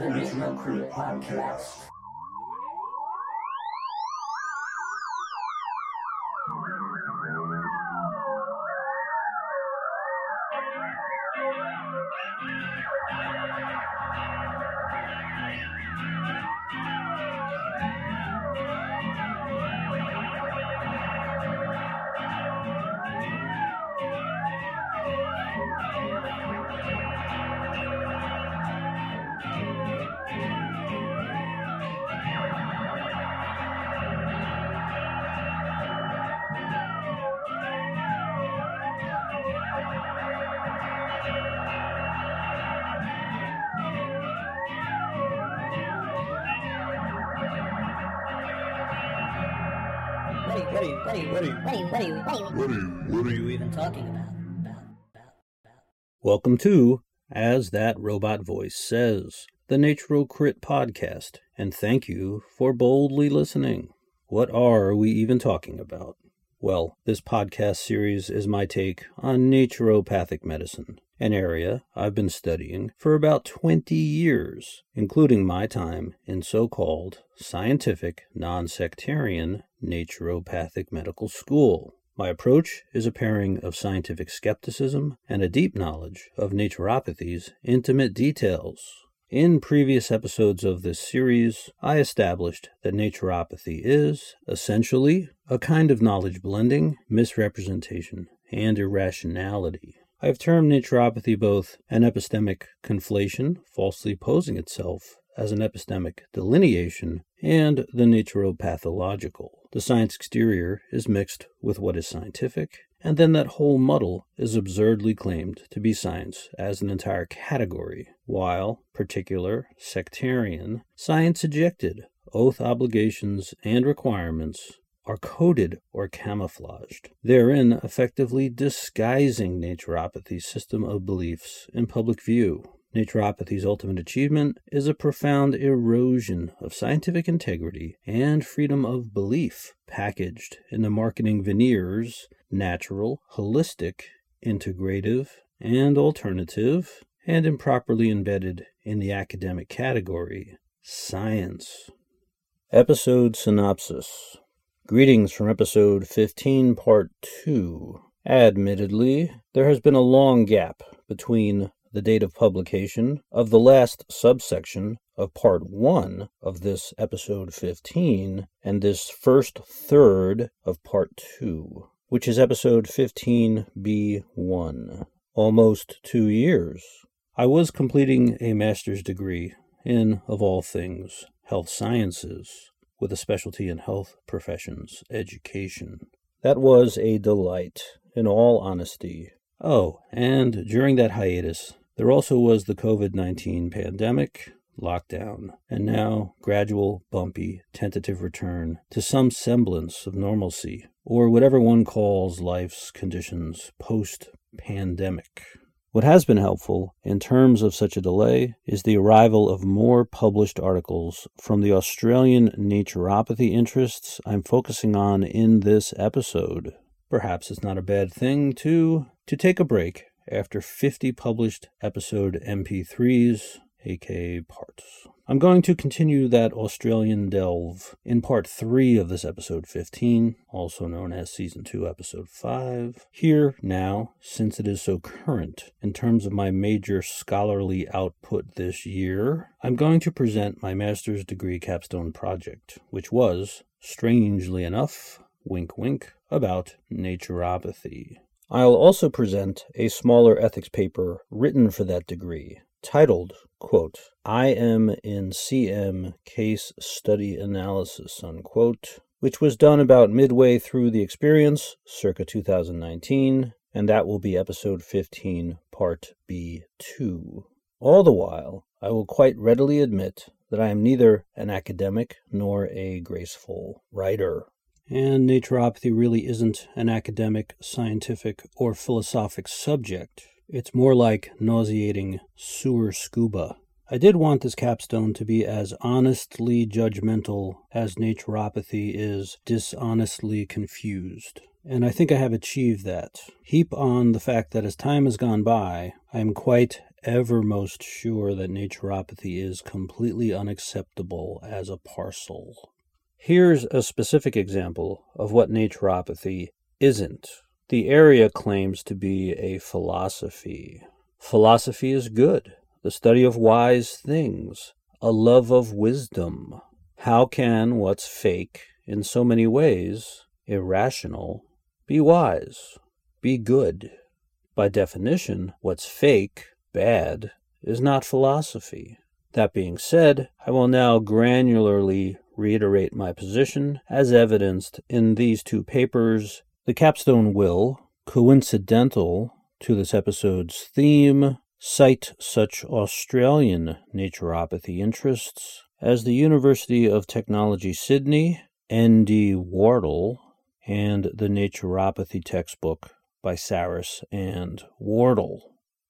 The Naturocrit Podcast. Welcome to As That Robot Voice Says, the Naturocrit podcast, and thank you for boldly listening. What are we even talking about? Well, this podcast series is my take on naturopathic medicine, an area I've been studying for about 20 years, including my time in so called scientific, non sectarian naturopathic medical school. My approach is a pairing of scientific skepticism and a deep knowledge of naturopathy's intimate details. In previous episodes of this series, I established that naturopathy is, essentially, a kind of knowledge blending, misrepresentation, and irrationality. I have termed naturopathy both an epistemic conflation, falsely posing itself as an epistemic delineation, and the naturopathological. The science exterior is mixed with what is scientific, and then that whole muddle is absurdly claimed to be science as an entire category, while particular, sectarian, science ejected, oath obligations and requirements are coded or camouflaged, therein effectively disguising naturopathy's system of beliefs in public view. Naturopathy's ultimate achievement is a profound erosion of scientific integrity and freedom of belief, packaged in the marketing veneers natural, holistic, integrative, and alternative, and improperly embedded in the academic category science. Episode Synopsis Greetings from episode 15, part 2. Admittedly, there has been a long gap between the date of publication of the last subsection of part 1 of this episode 15 and this first third of part 2, which is episode 15b1. Almost two years. I was completing a master's degree in, of all things, health sciences with a specialty in health professions education. That was a delight, in all honesty. Oh, and during that hiatus, there also was the COVID 19 pandemic, lockdown, and now gradual, bumpy, tentative return to some semblance of normalcy, or whatever one calls life's conditions post pandemic. What has been helpful in terms of such a delay is the arrival of more published articles from the Australian naturopathy interests I'm focusing on in this episode. Perhaps it's not a bad thing to to take a break after 50 published episode MP3s, aka parts. I'm going to continue that Australian delve in part 3 of this episode 15, also known as season 2 episode 5. Here now, since it is so current in terms of my major scholarly output this year, I'm going to present my master's degree capstone project, which was, strangely enough, wink wink, about naturopathy. I'll also present a smaller ethics paper written for that degree, titled, quote, I am in CM case study analysis, unquote, which was done about midway through the experience, circa 2019, and that will be episode 15, part B2. All the while, I will quite readily admit that I am neither an academic nor a graceful writer. And naturopathy really isn't an academic, scientific, or philosophic subject. It's more like nauseating sewer scuba. I did want this capstone to be as honestly judgmental as naturopathy is dishonestly confused. And I think I have achieved that. Heap on the fact that as time has gone by, I am quite ever most sure that naturopathy is completely unacceptable as a parcel. Here's a specific example of what naturopathy isn't. The area claims to be a philosophy. Philosophy is good, the study of wise things, a love of wisdom. How can what's fake, in so many ways, irrational, be wise, be good? By definition, what's fake, bad, is not philosophy. That being said, I will now granularly reiterate my position as evidenced in these two papers. The capstone will, coincidental to this episode's theme, cite such Australian naturopathy interests as the University of Technology Sydney, N.D. Wardle, and the Naturopathy textbook by Sarris and Wardle.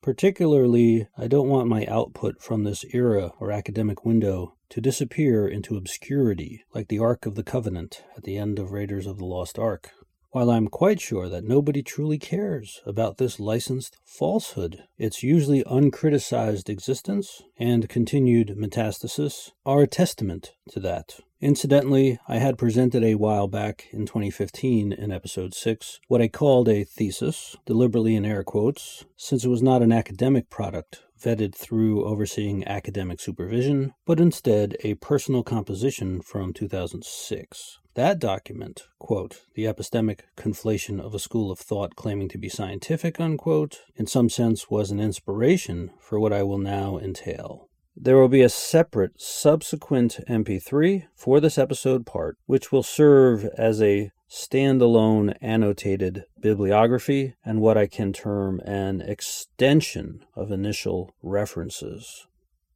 Particularly, I don't want my output from this era or academic window to disappear into obscurity like the Ark of the Covenant at the end of Raiders of the Lost Ark. While I'm quite sure that nobody truly cares about this licensed falsehood, its usually uncriticized existence and continued metastasis are a testament to that. Incidentally, I had presented a while back in 2015 in episode 6 what I called a thesis, deliberately in air quotes, since it was not an academic product vetted through overseeing academic supervision, but instead a personal composition from 2006. That document, quote, the epistemic conflation of a school of thought claiming to be scientific, unquote, in some sense was an inspiration for what I will now entail. There will be a separate subsequent MP3 for this episode part, which will serve as a standalone annotated bibliography and what I can term an extension of initial references.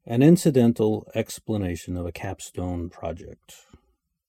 An incidental explanation of a capstone project.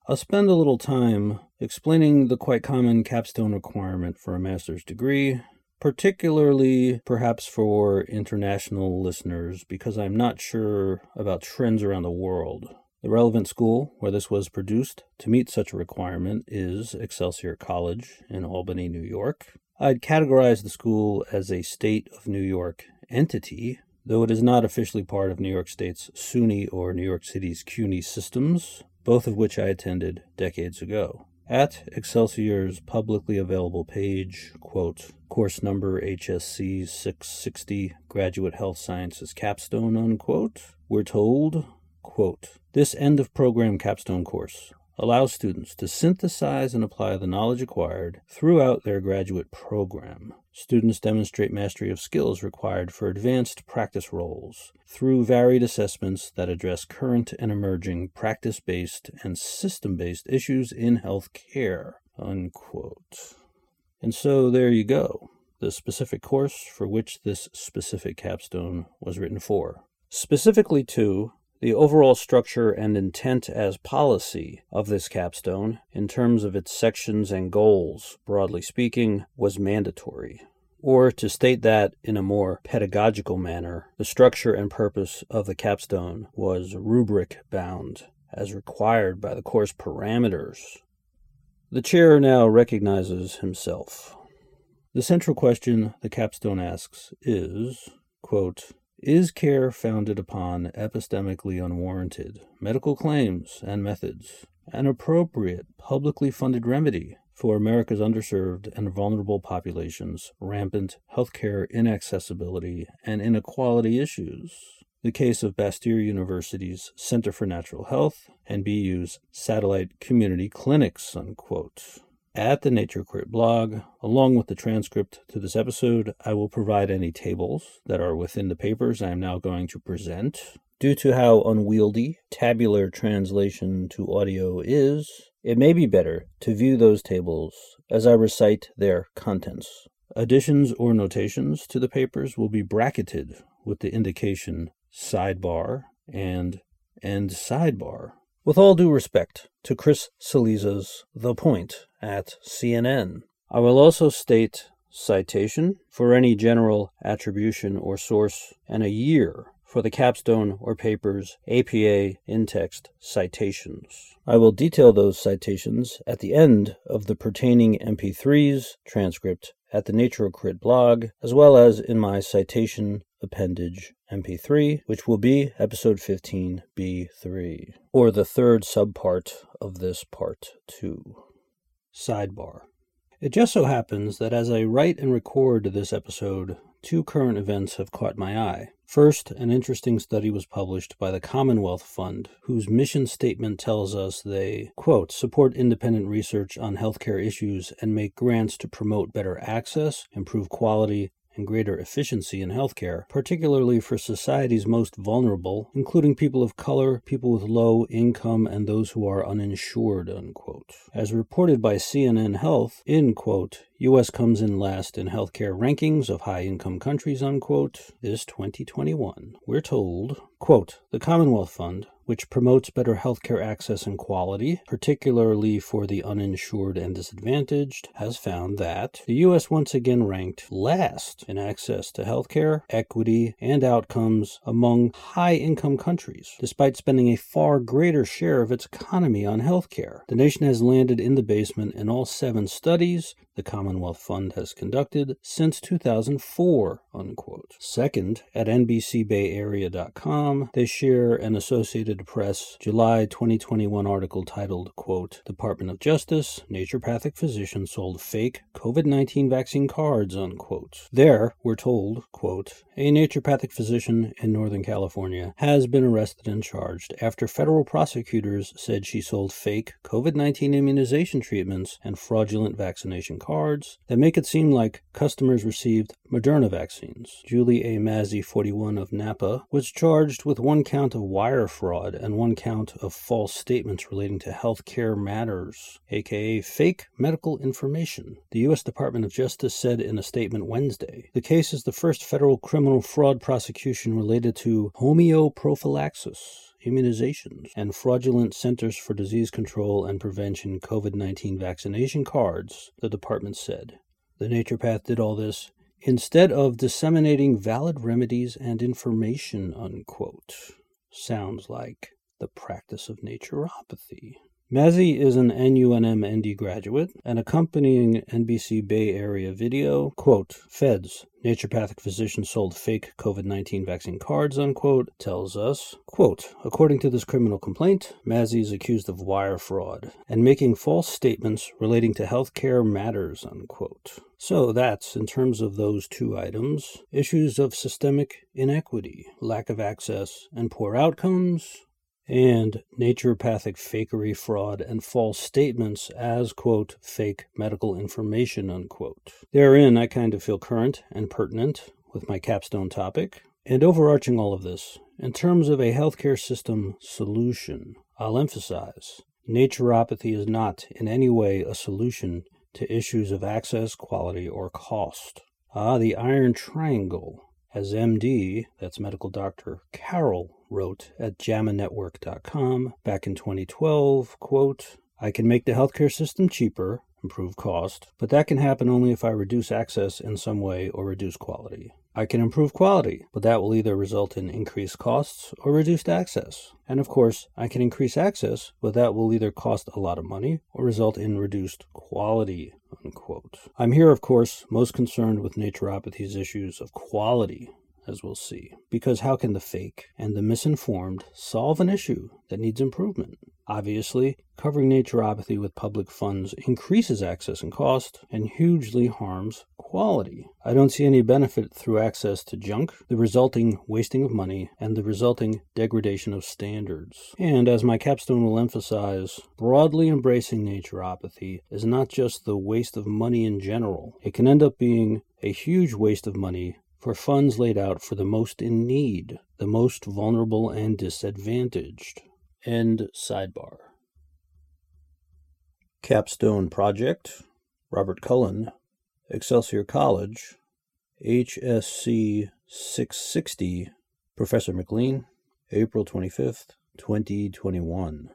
I'll spend a little time explaining the quite common capstone requirement for a master's degree, particularly perhaps for international listeners, because I'm not sure about trends around the world. The relevant school where this was produced to meet such a requirement is Excelsior College in Albany, New York. I'd categorize the school as a state of New York entity, though it is not officially part of New York State's SUNY or New York City's CUNY systems, both of which I attended decades ago. At Excelsior's publicly available page, quote, course number HSC 660, Graduate Health Sciences Capstone, unquote, we're told, quote, this end of program capstone course allows students to synthesize and apply the knowledge acquired throughout their graduate program. Students demonstrate mastery of skills required for advanced practice roles through varied assessments that address current and emerging practice based and system based issues in health care. Unquote. And so there you go, the specific course for which this specific capstone was written for. Specifically to the overall structure and intent as policy of this capstone, in terms of its sections and goals, broadly speaking, was mandatory. Or to state that in a more pedagogical manner, the structure and purpose of the capstone was rubric bound, as required by the course parameters. The chair now recognizes himself. The central question the capstone asks is, quote, is care founded upon epistemically unwarranted medical claims and methods an appropriate publicly funded remedy for America's underserved and vulnerable populations, rampant healthcare inaccessibility, and inequality issues? The case of Bastyr University's Center for Natural Health and BU's satellite community clinics, unquote. At the Naturocrit blog, along with the transcript to this episode, I will provide any tables that are within the papers I am now going to present. Due to how unwieldy tabular translation to audio is, it may be better to view those tables as I recite their contents. Additions or notations to the papers will be bracketed with the indication sidebar and end sidebar. With all due respect to Chris Cillizza's The Point at CNN, I will also state citation for any general attribution or source and a year for the capstone or paper's APA in-text citations. I will detail those citations at the end of the pertaining MP3's transcript at the NaturoCrit blog, as well as in my citation appendage MP3, which will be episode 15B3, or the third subpart of this part 2. Sidebar. It just so happens that as I write and record this episode, two current events have caught my eye. First, an interesting study was published by the Commonwealth Fund, whose mission statement tells us they, quote, support independent research on healthcare issues and make grants to promote better access, improve quality, and greater efficiency in healthcare, particularly for society's most vulnerable, including people of color, people with low income, and those who are uninsured, unquote. As reported by CNN Health, in quote, U.S. comes in last in healthcare rankings of high income countries, unquote, this 2021. We're told, quote, the Commonwealth Fund, which promotes better healthcare access and quality, particularly for the uninsured and disadvantaged, has found that the U.S. once again ranked last in access to healthcare, equity, and outcomes among high income countries, despite spending a far greater share of its economy on healthcare. The nation has landed in the basement in all seven studies the Commonwealth Fund has conducted since 2004. Unquote. Second, at NBCBayArea.com, they share an Associated Press July 2021 article titled, quote, Department of Justice, naturopathic physician sold fake COVID-19 vaccine cards, unquote. There, we're told, quote, a naturopathic physician in Northern California has been arrested and charged after federal prosecutors said she sold fake COVID-19 immunization treatments and fraudulent vaccination cards that make it seem like customers received Moderna vaccines. Juli A. Mazi, 41 of Napa, was charged with one count of wire fraud and one count of false statements relating to health care matters, aka fake medical information. The U.S. Department of Justice said in a statement Wednesday the case is the first federal criminal fraud prosecution related to homeoprophylaxis immunizations, and fraudulent Centers for Disease Control and Prevention COVID 19 vaccination cards, the department said. The naturopath did all this instead of disseminating valid remedies and information, unquote. Sounds like the practice of naturopathy. Mazi is an NUNM ND graduate. An accompanying NBC Bay Area video, quote, Feds, naturopathic physician sold fake COVID 19 vaccine cards, unquote, tells us, quote, according to this criminal complaint, Mazi is accused of wire fraud and making false statements relating to healthcare matters, unquote. So that's, in terms of those two items, issues of systemic inequity, lack of access, and poor outcomes, and naturopathic fakery, fraud, and false statements as, quote, fake medical information, unquote. Therein, I kind of feel current and pertinent with my capstone topic. And overarching all of this, in terms of a healthcare system solution, I'll emphasize naturopathy is not in any way a solution to issues of access, quality, or cost. Ah, the iron triangle as MD, that's medical doctor Carroll, wrote at JAMANetwork.com back in 2012, quote, I can make the healthcare system cheaper, improve cost, but that can happen only if I reduce access in some way or reduce quality. I can improve quality, but that will either result in increased costs or reduced access. And of course, I can increase access, but that will either cost a lot of money or result in reduced quality. Unquote. I'm here, of course, most concerned with naturopathy's issues of quality, as we'll see, because how can the fake and the misinformed solve an issue that needs improvement? Obviously, covering naturopathy with public funds increases access and cost and hugely harms quality. I don't see any benefit through access to junk, the resulting wasting of money, and the resulting degradation of standards. And as my capstone will emphasize, broadly embracing naturopathy is not just the waste of money in general, it can end up being a huge waste of money for funds laid out for the most in need, the most vulnerable and disadvantaged. End sidebar. Capstone Project, Robert Cullen, Excelsior College, HSC 660, Professor McLean, April 25th, 2021.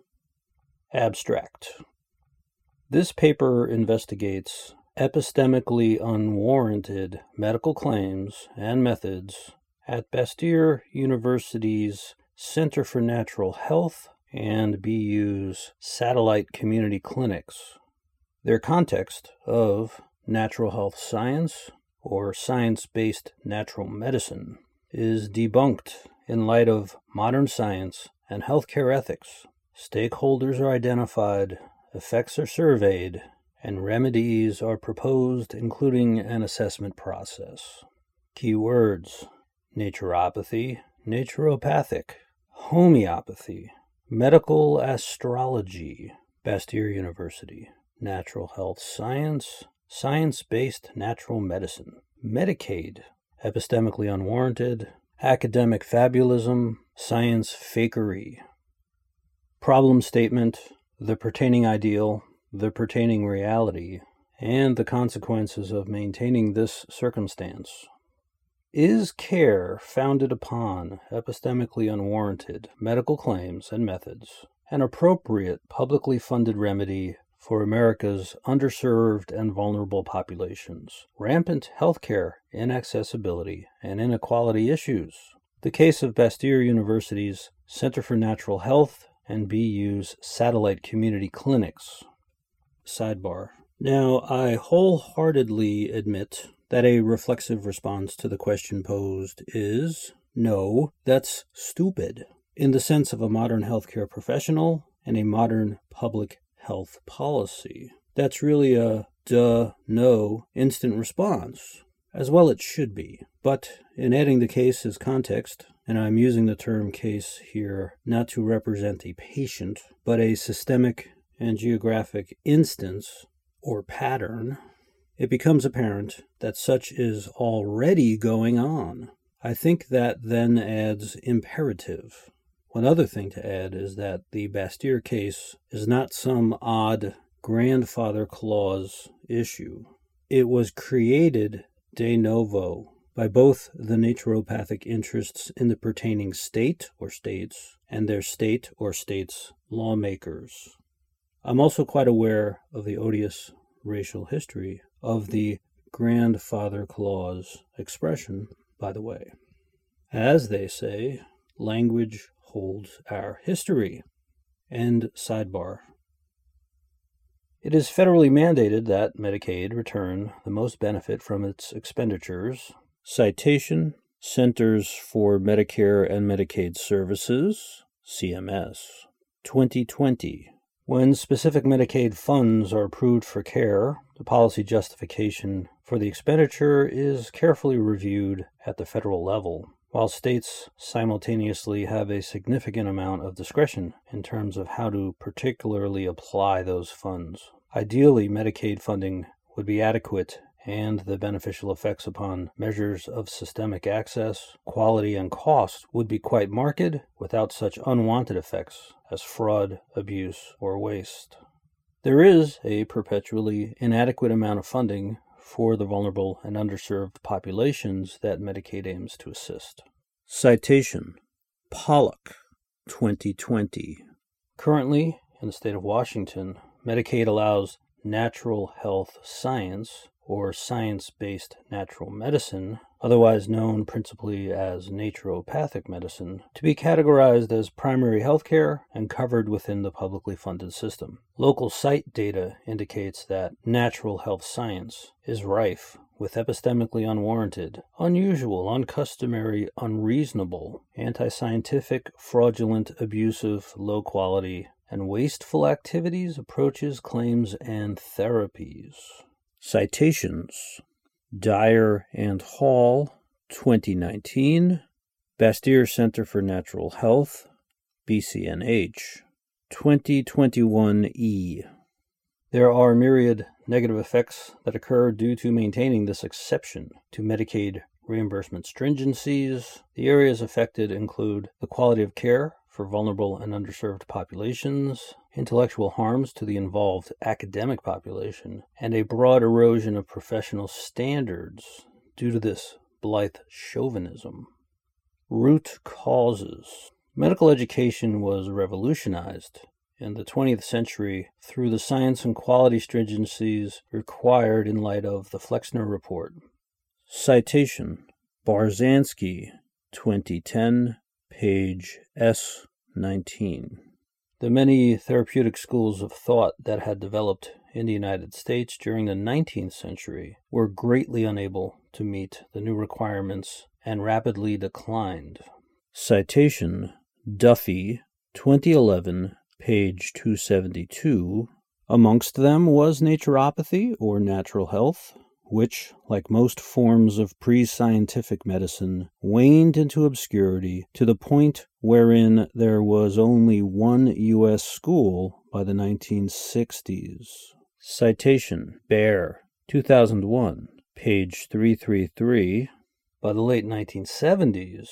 Abstract. This paper investigates epistemically unwarranted medical claims and methods at Bastyr University's Center for Natural Health and BU's satellite community clinics. Their context of natural health science or science based natural medicine. is debunked in light of modern science and healthcare ethics. Stakeholders are identified, effects are surveyed, and remedies are proposed, including an assessment process. Keywords. Naturopathy, naturopathic, homeopathy, medical astrology, Bastyr University, natural health science, science based natural medicine, Medicaid, epistemically unwarranted, academic fabulism, science fakery. Problem statement, the pertaining ideal, the pertaining reality, and the consequences of maintaining this circumstance. Is care founded upon epistemically unwarranted medical claims and methods an appropriate publicly funded remedy for America's underserved and vulnerable populations, rampant healthcare inaccessibility, and inequality issues? The case of Bastyr University's Center for Natural Health and BU's satellite community clinics. Sidebar. Now, I wholeheartedly admit that a reflexive response to the question posed is no, that's stupid, in the sense of a modern healthcare professional and a modern public health policy. That's really a duh, no instant response, as well it should be. But in adding the case as context, and I'm using the term case here not to represent a patient, but a systemic and geographic instance or pattern, it becomes apparent that such is already going on. I think that then adds imperative. One other thing to add is that the Bastyr case is not some odd grandfather clause issue. It was created de novo by both the naturopathic interests in the pertaining state or states and their state or states lawmakers. I'm also quite aware of the odious racial history of the grandfather clause expression, by the way. As they say, language holds our history. End sidebar. It is federally mandated that Medicaid return the most benefit from its expenditures Citation Centers for Medicare and Medicaid Services, CMS, 2020. When specific Medicaid funds are approved for care, the policy justification for the expenditure is carefully reviewed at the federal level, while states simultaneously have a significant amount of discretion in terms of how to particularly apply those funds. Ideally, Medicaid funding would be adequate and the beneficial effects upon measures of systemic access, quality, and cost would be quite marked without such unwanted effects as fraud, abuse, or waste. There is a perpetually inadequate amount of funding for the vulnerable and underserved populations that Medicaid aims to assist. Citation Pollock, 2020. Currently, in the state of Washington, Medicaid allows natural health science or science based natural medicine, otherwise known principally as naturopathic medicine, to be categorized as primary health care and covered within the publicly funded system. Local site data indicates that natural health science is rife with epistemically unwarranted, unusual, uncustomary, unreasonable, anti scientific, fraudulent, abusive, low quality, and wasteful activities, approaches, claims, and therapies. Citations Dyer and Hall, 2019. Bastyr Center for Natural Health, BCNH, 2021E. There are myriad negative effects that occur due to maintaining this exception to Medicaid reimbursement stringencies. The areas affected include the quality of care for vulnerable and underserved populations, intellectual harms to the involved academic population, and a broad erosion of professional standards due to this blithe chauvinism. Root causes. Medical education was revolutionized in the 20th century through the science and quality stringencies required in light of the Flexner Report. Citation Barzansky, 2010, page S19. The many therapeutic schools of thought that had developed in the United States during the 19th century were greatly unable to meet the new requirements and rapidly declined. Citation Duffy, 2011, page 272. Amongst them was naturopathy or natural health, which, like most forms of pre scientific medicine, waned into obscurity to the point wherein there was only one U.S. school by the 1960s. Citation Baer, 2001, page 333. By the late 1970s,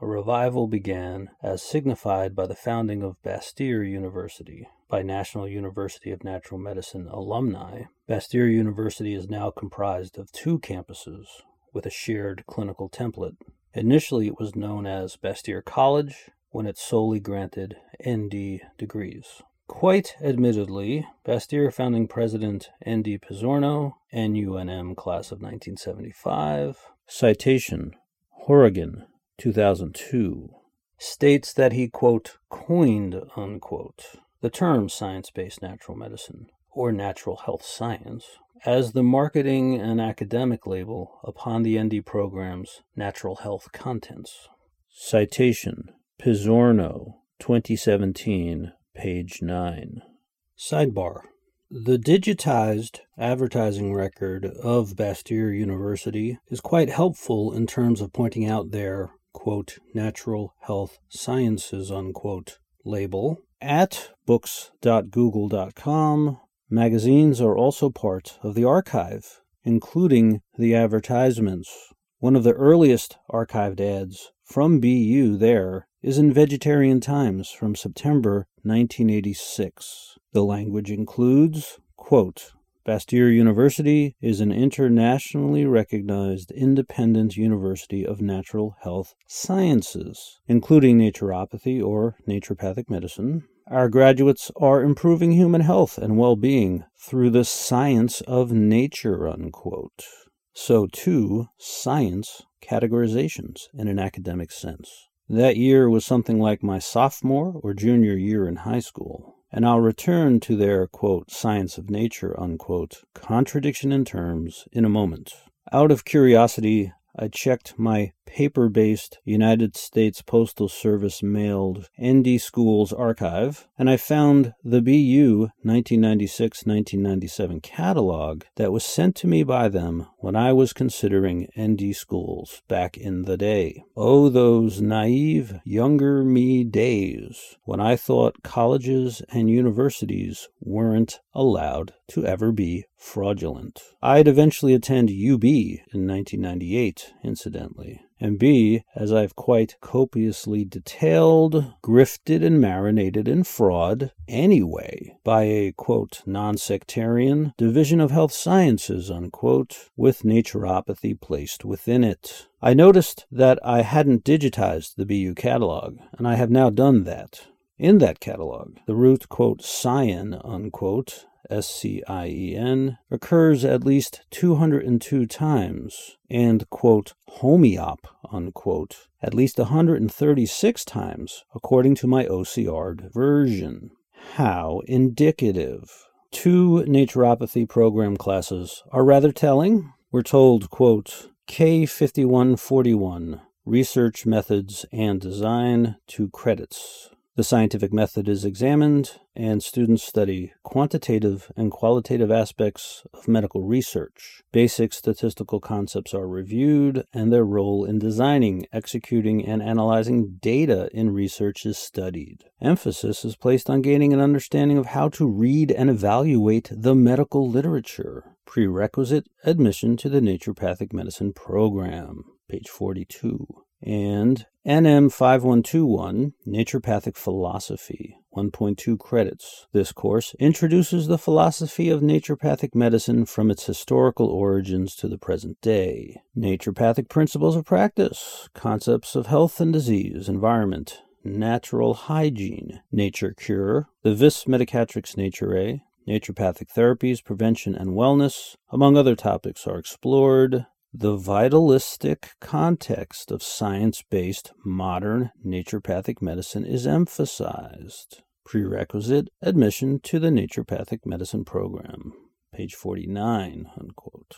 a revival began as signified by the founding of Bastyr University by National University of Natural Medicine alumni. Bastyr University is now comprised of two campuses with a shared clinical template. Initially, it was known as Bastyr College when it solely granted ND degrees. Quite admittedly, Bastyr founding president N.D. Pizzorno, NUNM class of 1975, citation Horrigan, 2002, states that he, quote, coined, unquote, the term science based natural medicine, or natural health science, as the marketing and academic label upon the ND program's natural health contents. Citation Pizzorno, 2017, page 9. Sidebar the digitized advertising record of Bastyr University is quite helpful in terms of pointing out their quote, natural health sciences, unquote, label. At books.google.com, magazines are also part of the archive, including the advertisements. One of the earliest archived ads from BU there is in Vegetarian Times from September 1986. The language includes, quote, Bastyr University is an internationally recognized independent university of natural health sciences, including naturopathy or naturopathic medicine. Our graduates are improving human health and well being through the science of nature. Unquote. So, too, science categorizations in an academic sense. That year was something like my sophomore or junior year in high school and I'll return to their, quote, science of nature, unquote, contradiction in terms in a moment. Out of curiosity, I checked my paper based United States Postal Service mailed ND Schools archive, and I found the BU 1996 1997 catalog that was sent to me by them when I was considering ND schools back in the day. Oh, those naive younger me days when I thought colleges and universities weren't allowed to ever be fraudulent. I'd eventually attend UB in 1998, incidentally and B, as I've quite copiously detailed, grifted and marinated in fraud anyway by a quote non-sectarian division of health sciences unquote with naturopathy placed within it. I noticed that I hadn't digitized the BU catalog, and I have now done that. In that catalog, the root quote scien unquote S C I E N, occurs at least 202 times, and, quote, homeop, unquote, at least 136 times, according to my OCR version. How indicative. Two naturopathy program classes are rather telling. We're told, quote, K5141, Research Methods and Design, two credits. The scientific method is examined, and students study quantitative and qualitative aspects of medical research. Basic statistical concepts are reviewed, and their role in designing, executing, and analyzing data in research is studied. Emphasis is placed on gaining an understanding of how to read and evaluate the medical literature. Prerequisite admission to the naturopathic medicine program, page 42 and NM 5121 Naturopathic Philosophy 1.2 credits. This course introduces the philosophy of naturopathic medicine from its historical origins to the present day. Naturopathic principles of practice, concepts of health and disease, environment, natural hygiene, nature cure, the vis medicatrix naturae, naturopathic therapies, prevention and wellness, among other topics, are explored. The vitalistic context of science based modern naturopathic medicine is emphasized. Prerequisite admission to the naturopathic medicine program. Page 49. Unquote.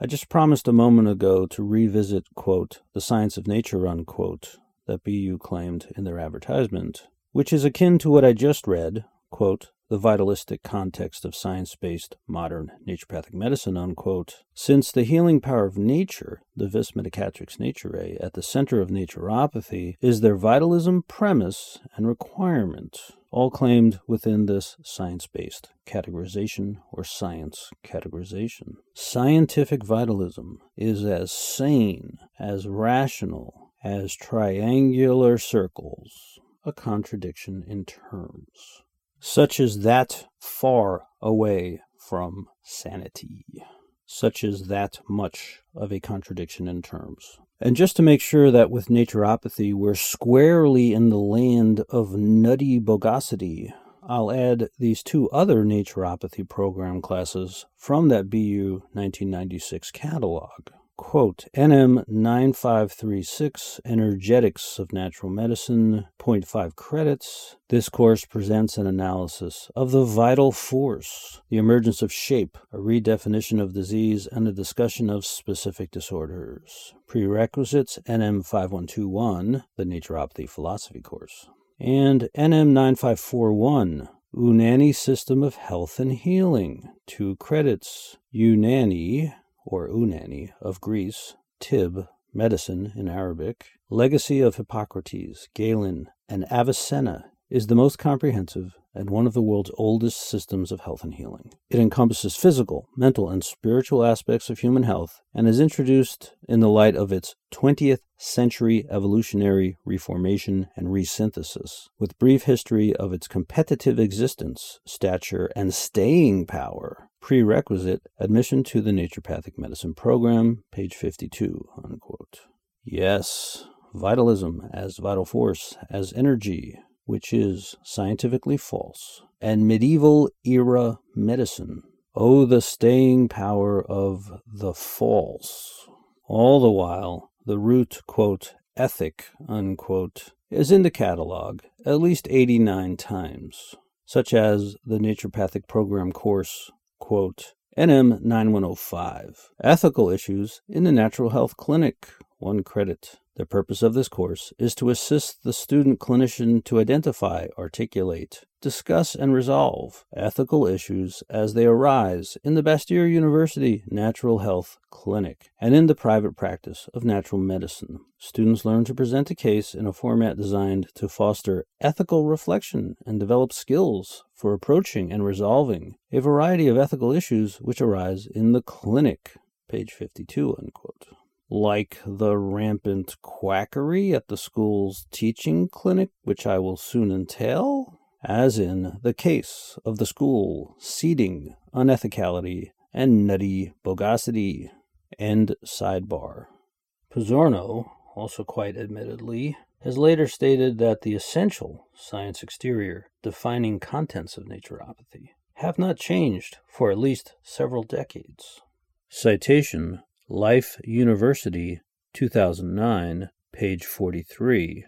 I just promised a moment ago to revisit, quote, the science of nature, unquote, that BU claimed in their advertisement, which is akin to what I just read, quote, the vitalistic context of science based modern naturopathic medicine, unquote, since the healing power of nature, the vis medicatrix naturae, at the center of naturopathy, is their vitalism premise and requirement, all claimed within this science based categorization or science categorization. Scientific vitalism is as sane, as rational, as triangular circles, a contradiction in terms such as that far away from sanity, such as that much of a contradiction in terms. And just to make sure that with naturopathy we're squarely in the land of nutty bogosity, I'll add these two other naturopathy program classes from that BU 1996 catalog quote, NM 9536, Energetics of Natural Medicine, 0.5 credits. This course presents an analysis of the vital force, the emergence of shape, a redefinition of disease, and a discussion of specific disorders. Prerequisites NM 5121, the Naturopathy Philosophy course, and NM 9541, Unani System of Health and Healing, two credits. Unani, or Unani, of Greece, Tib, medicine in Arabic, legacy of Hippocrates, Galen, and Avicenna is the most comprehensive and one of the world's oldest systems of health and healing. It encompasses physical, mental, and spiritual aspects of human health and is introduced in the light of its 20th century evolutionary reformation and resynthesis, with brief history of its competitive existence, stature, and staying power. Prerequisite admission to the naturopathic medicine program, page 52. Unquote. Yes, vitalism as vital force, as energy, which is scientifically false, and medieval era medicine. Oh, the staying power of the false. All the while, the root, quote, ethic, unquote, is in the catalog at least 89 times, such as the naturopathic program course, quote, NM 9105, Ethical Issues in the Natural Health Clinic, one credit. The purpose of this course is to assist the student clinician to identify, articulate, discuss, and resolve ethical issues as they arise in the Bastyr University Natural Health Clinic and in the private practice of natural medicine. Students learn to present a case in a format designed to foster ethical reflection and develop skills for approaching and resolving a variety of ethical issues which arise in the clinic. Page 52, unquote like the rampant quackery at the school's teaching clinic, which I will soon entail, as in the case of the school seeding unethicality and nutty bogosity. End sidebar. Pizzorno, also quite admittedly, has later stated that the essential science exterior defining contents of naturopathy have not changed for at least several decades. Citation Life University, 2009, page 43.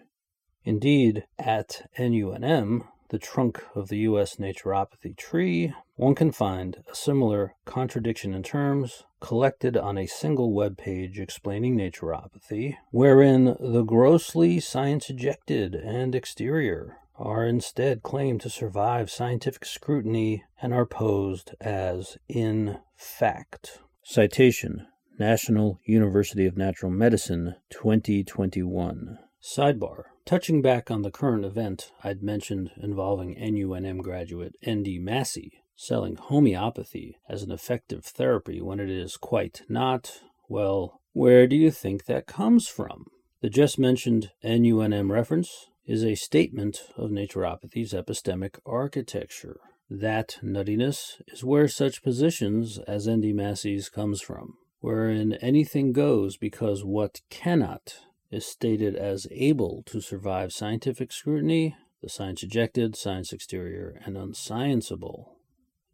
Indeed, at NUNM, the trunk of the U.S. naturopathy tree, one can find a similar contradiction in terms collected on a single web page explaining naturopathy, wherein the grossly science ejected and exterior are instead claimed to survive scientific scrutiny and are posed as in fact. Citation National University of Natural Medicine 2021. Sidebar Touching back on the current event I'd mentioned involving NUNM graduate ND Mazi selling homeopathy as an effective therapy when it is quite not, well, where do you think that comes from? The just mentioned NUNM reference is a statement of naturopathy's epistemic architecture. That nuttiness is where such positions as ND Mazi's comes from wherein anything goes because what cannot is stated as able to survive scientific scrutiny, the science ejected, science exterior, and unscienceable.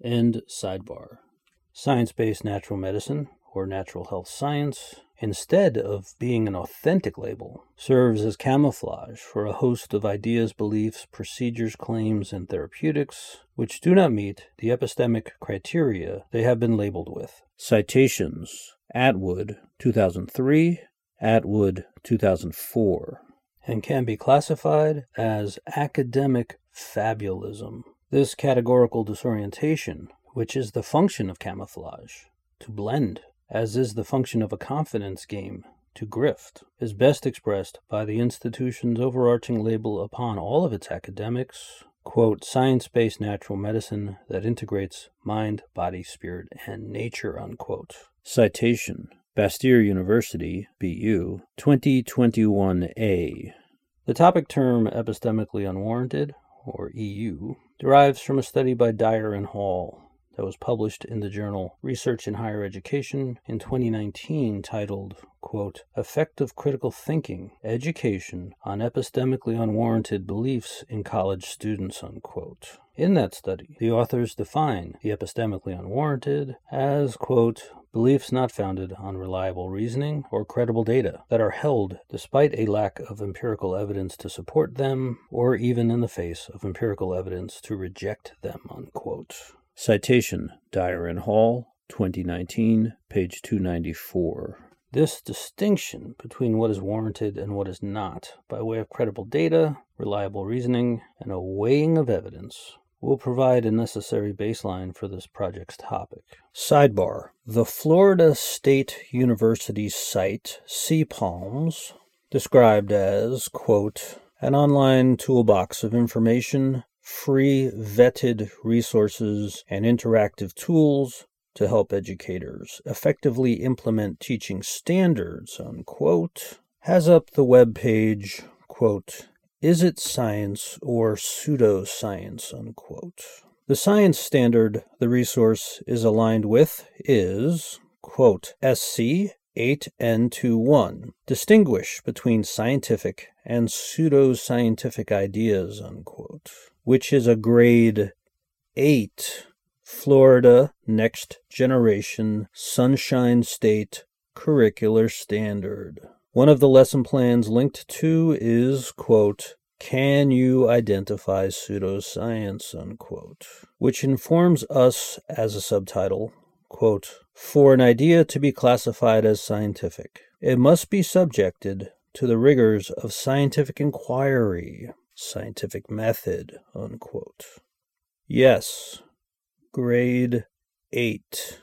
End sidebar. Science based natural medicine, or natural health science, instead of being an authentic label, serves as camouflage for a host of ideas, beliefs, procedures, claims, and therapeutics which do not meet the epistemic criteria they have been labeled with. Citations Atwood 2003, Atwood 2004, and can be classified as academic fabulism. This categorical disorientation, which is the function of camouflage, to blend, as is the function of a confidence game, to grift, is best expressed by the institution's overarching label upon all of its academics, quote, science based natural medicine that integrates mind, body, spirit, and nature, unquote. Citation Bastyr University, BU, 2021a. The topic term epistemically unwarranted, or EU, derives from a study by Dyer and Hall that was published in the journal Research in Higher Education in 2019 titled, quote, Effect of Critical Thinking Education on Epistemically Unwarranted Beliefs in College Students, unquote. In that study, the authors define the epistemically unwarranted as, quote, beliefs not founded on reliable reasoning or credible data that are held despite a lack of empirical evidence to support them or even in the face of empirical evidence to reject them, unquote. Citation Dyer and Hall, 2019, page 294. This distinction between what is warranted and what is not, by way of credible data, reliable reasoning, and a weighing of evidence, will provide a necessary baseline for this project's topic. Sidebar The Florida State University site, CPALMS, described as, quote, an online toolbox of information free vetted resources and interactive tools to help educators effectively implement teaching standards, unquote, has up the web page, quote, is it science or pseudoscience, unquote. The science standard the resource is aligned with is, quote, SC 8N21. Distinguish between scientific and pseudoscientific ideas, unquote which is a grade 8 Florida Next Generation Sunshine State curricular standard. One of the lesson plans linked to is, quote, can you identify pseudoscience, unquote, which informs us as a subtitle, quote, for an idea to be classified as scientific, it must be subjected to the rigors of scientific inquiry, scientific method, unquote. Yes, grade 8.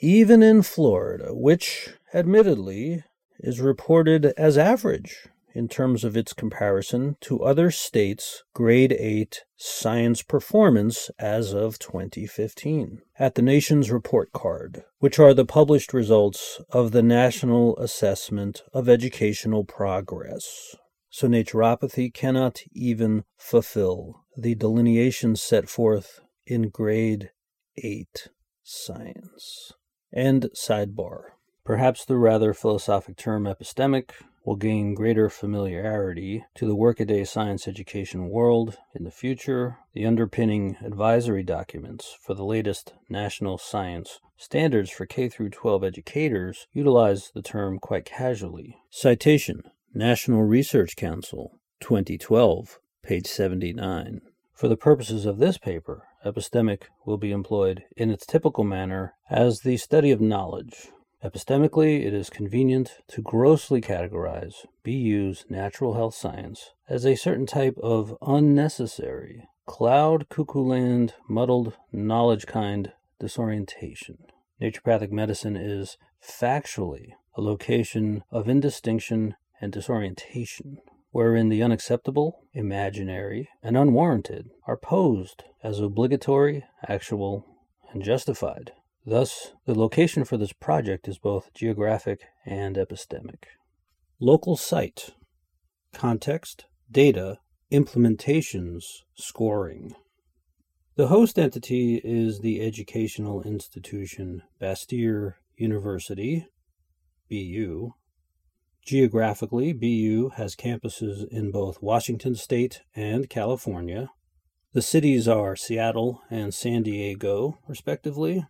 Even in Florida, which, admittedly, is reported as average in terms of its comparison to other states' grade 8 science performance as of 2015 at the nation's report card, which are the published results of the National Assessment of Educational Progress so naturopathy cannot even fulfill the delineation set forth in grade 8 science. And sidebar. Perhaps the rather philosophic term epistemic will gain greater familiarity to the workaday science education world in the future. The underpinning advisory documents for the latest national science standards for K 12 educators utilize the term quite casually. Citation National Research Council, 2012, page 79. For the purposes of this paper, epistemic will be employed in its typical manner as the study of knowledge. Epistemically, it is convenient to grossly categorize BU's natural health science as a certain type of unnecessary, cloud cuckoo land, muddled knowledge kind disorientation. Naturopathic medicine is factually a location of indistinction and disorientation, wherein the unacceptable, imaginary, and unwarranted are posed as obligatory, actual, and justified. Thus, the location for this project is both geographic and epistemic. Local site, context, data, implementations, scoring. The host entity is the educational institution Bastyr University, BU, Geographically, BU has campuses in both Washington State and California. The cities are Seattle and San Diego, respectively.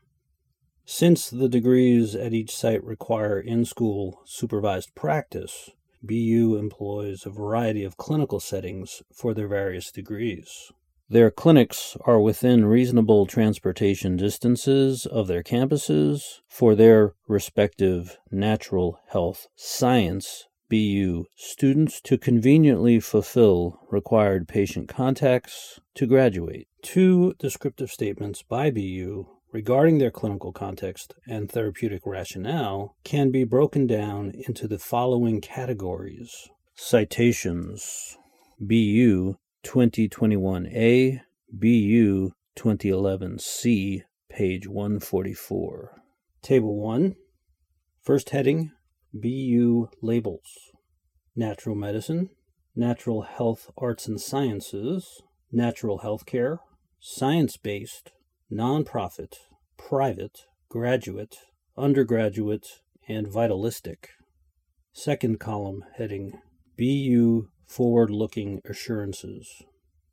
Since the degrees at each site require in school supervised practice, BU employs a variety of clinical settings for their various degrees. Their clinics are within reasonable transportation distances of their campuses for their respective natural health science BU students to conveniently fulfill required patient contacts to graduate. Two descriptive statements by BU regarding their clinical context and therapeutic rationale can be broken down into the following categories Citations BU 2021A, BU 2011C, page 144. Table 1. First heading BU labels Natural Medicine, Natural Health Arts and Sciences, Natural Healthcare, Science based, Nonprofit, Private, Graduate, Undergraduate, and Vitalistic. Second column heading BU Forward Looking Assurances.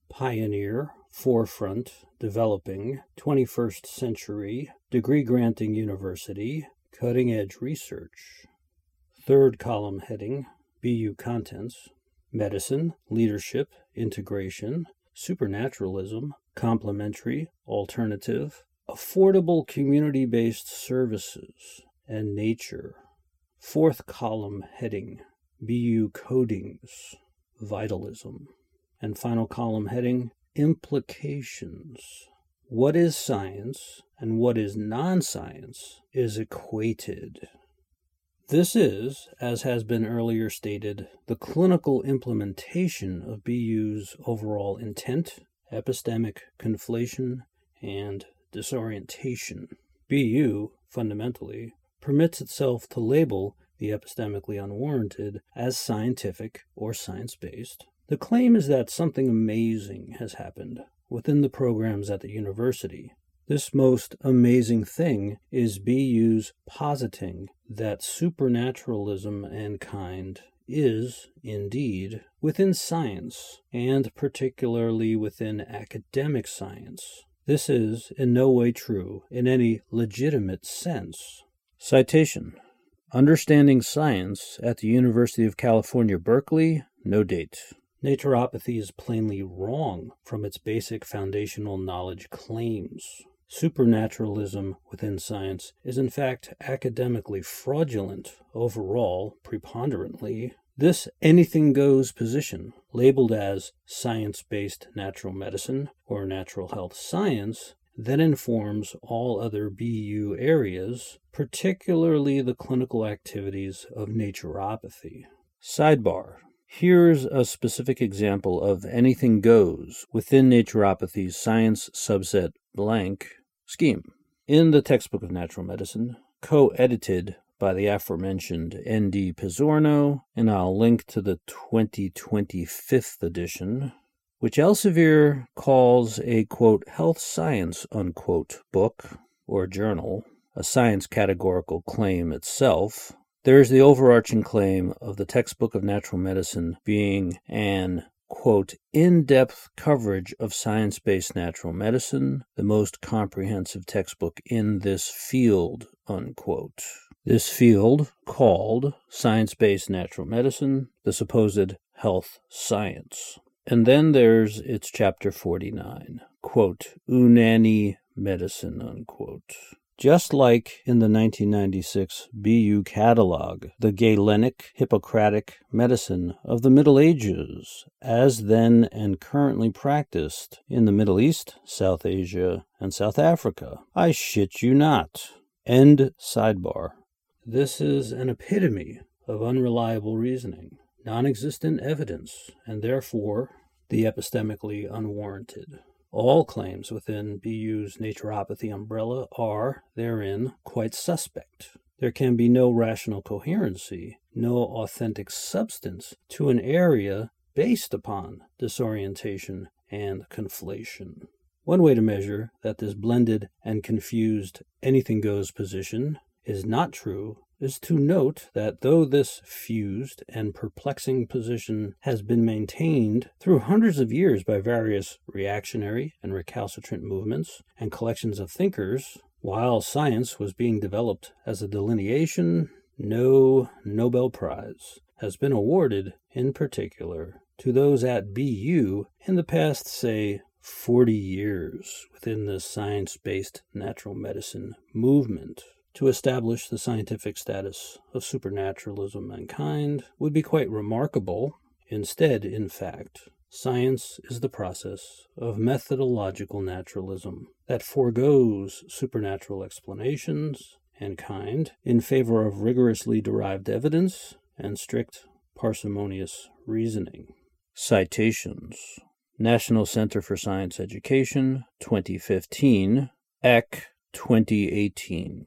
Pioneer, Forefront, Developing, 21st Century, Degree Granting University, Cutting Edge Research. Third column heading BU Contents Medicine, Leadership, Integration, Supernaturalism, Complementary, Alternative, Affordable Community Based Services, and Nature. Fourth column heading BU Codings, Vitalism. And final column heading Implications. What is science and what is non science is equated. This is, as has been earlier stated, the clinical implementation of BU's overall intent, epistemic conflation, and disorientation. BU, fundamentally, permits itself to label the epistemically unwarranted, as scientific or science based. The claim is that something amazing has happened within the programs at the university. This most amazing thing is BU's positing that supernaturalism and kind is, indeed, within science, and particularly within academic science. This is in no way true in any legitimate sense. Citation Understanding Science at the University of California, Berkeley, no date. Naturopathy is plainly wrong from its basic foundational knowledge claims. Supernaturalism within science is in fact academically fraudulent overall, preponderantly. This anything goes position, labeled as science based natural medicine or natural health science, that informs all other BU areas, particularly the clinical activities of naturopathy. Sidebar Here's a specific example of anything goes within naturopathy's science subset blank scheme. In the textbook of natural medicine, co edited by the aforementioned N.D. Pizzorno, and I'll link to the 2025th edition, which Elsevier calls a quote health science unquote book or journal, a science categorical claim itself. There is the overarching claim of the textbook of natural medicine being an quote in-depth coverage of science-based natural medicine, the most comprehensive textbook in this field unquote. This field called science-based natural medicine, the supposed health science. And then there's its chapter 49, quote, Unani medicine, unquote. Just like in the 1996 BU catalog, the Galenic Hippocratic medicine of the Middle Ages, as then and currently practiced in the Middle East, South Asia, and South Africa. I shit you not. End sidebar. This is an epitome of unreliable reasoning non existent evidence, and therefore the epistemically unwarranted. All claims within BU's naturopathy umbrella are, therein, quite suspect. There can be no rational coherency, no authentic substance to an area based upon disorientation and conflation. One way to measure that this blended and confused anything goes position is not true is to note that though this fused and perplexing position has been maintained through hundreds of years by various reactionary and recalcitrant movements and collections of thinkers, while science was being developed as a delineation, no Nobel Prize has been awarded in particular to those at BU in the past, say, 40 years within the science based natural medicine movement to establish the scientific status of supernaturalism mankind would be quite remarkable. Instead, in fact, science is the process of methodological naturalism that foregoes supernatural explanations and kind in favor of rigorously derived evidence and strict parsimonious reasoning. Citations National Center for Science Education, 2015, EC 2018.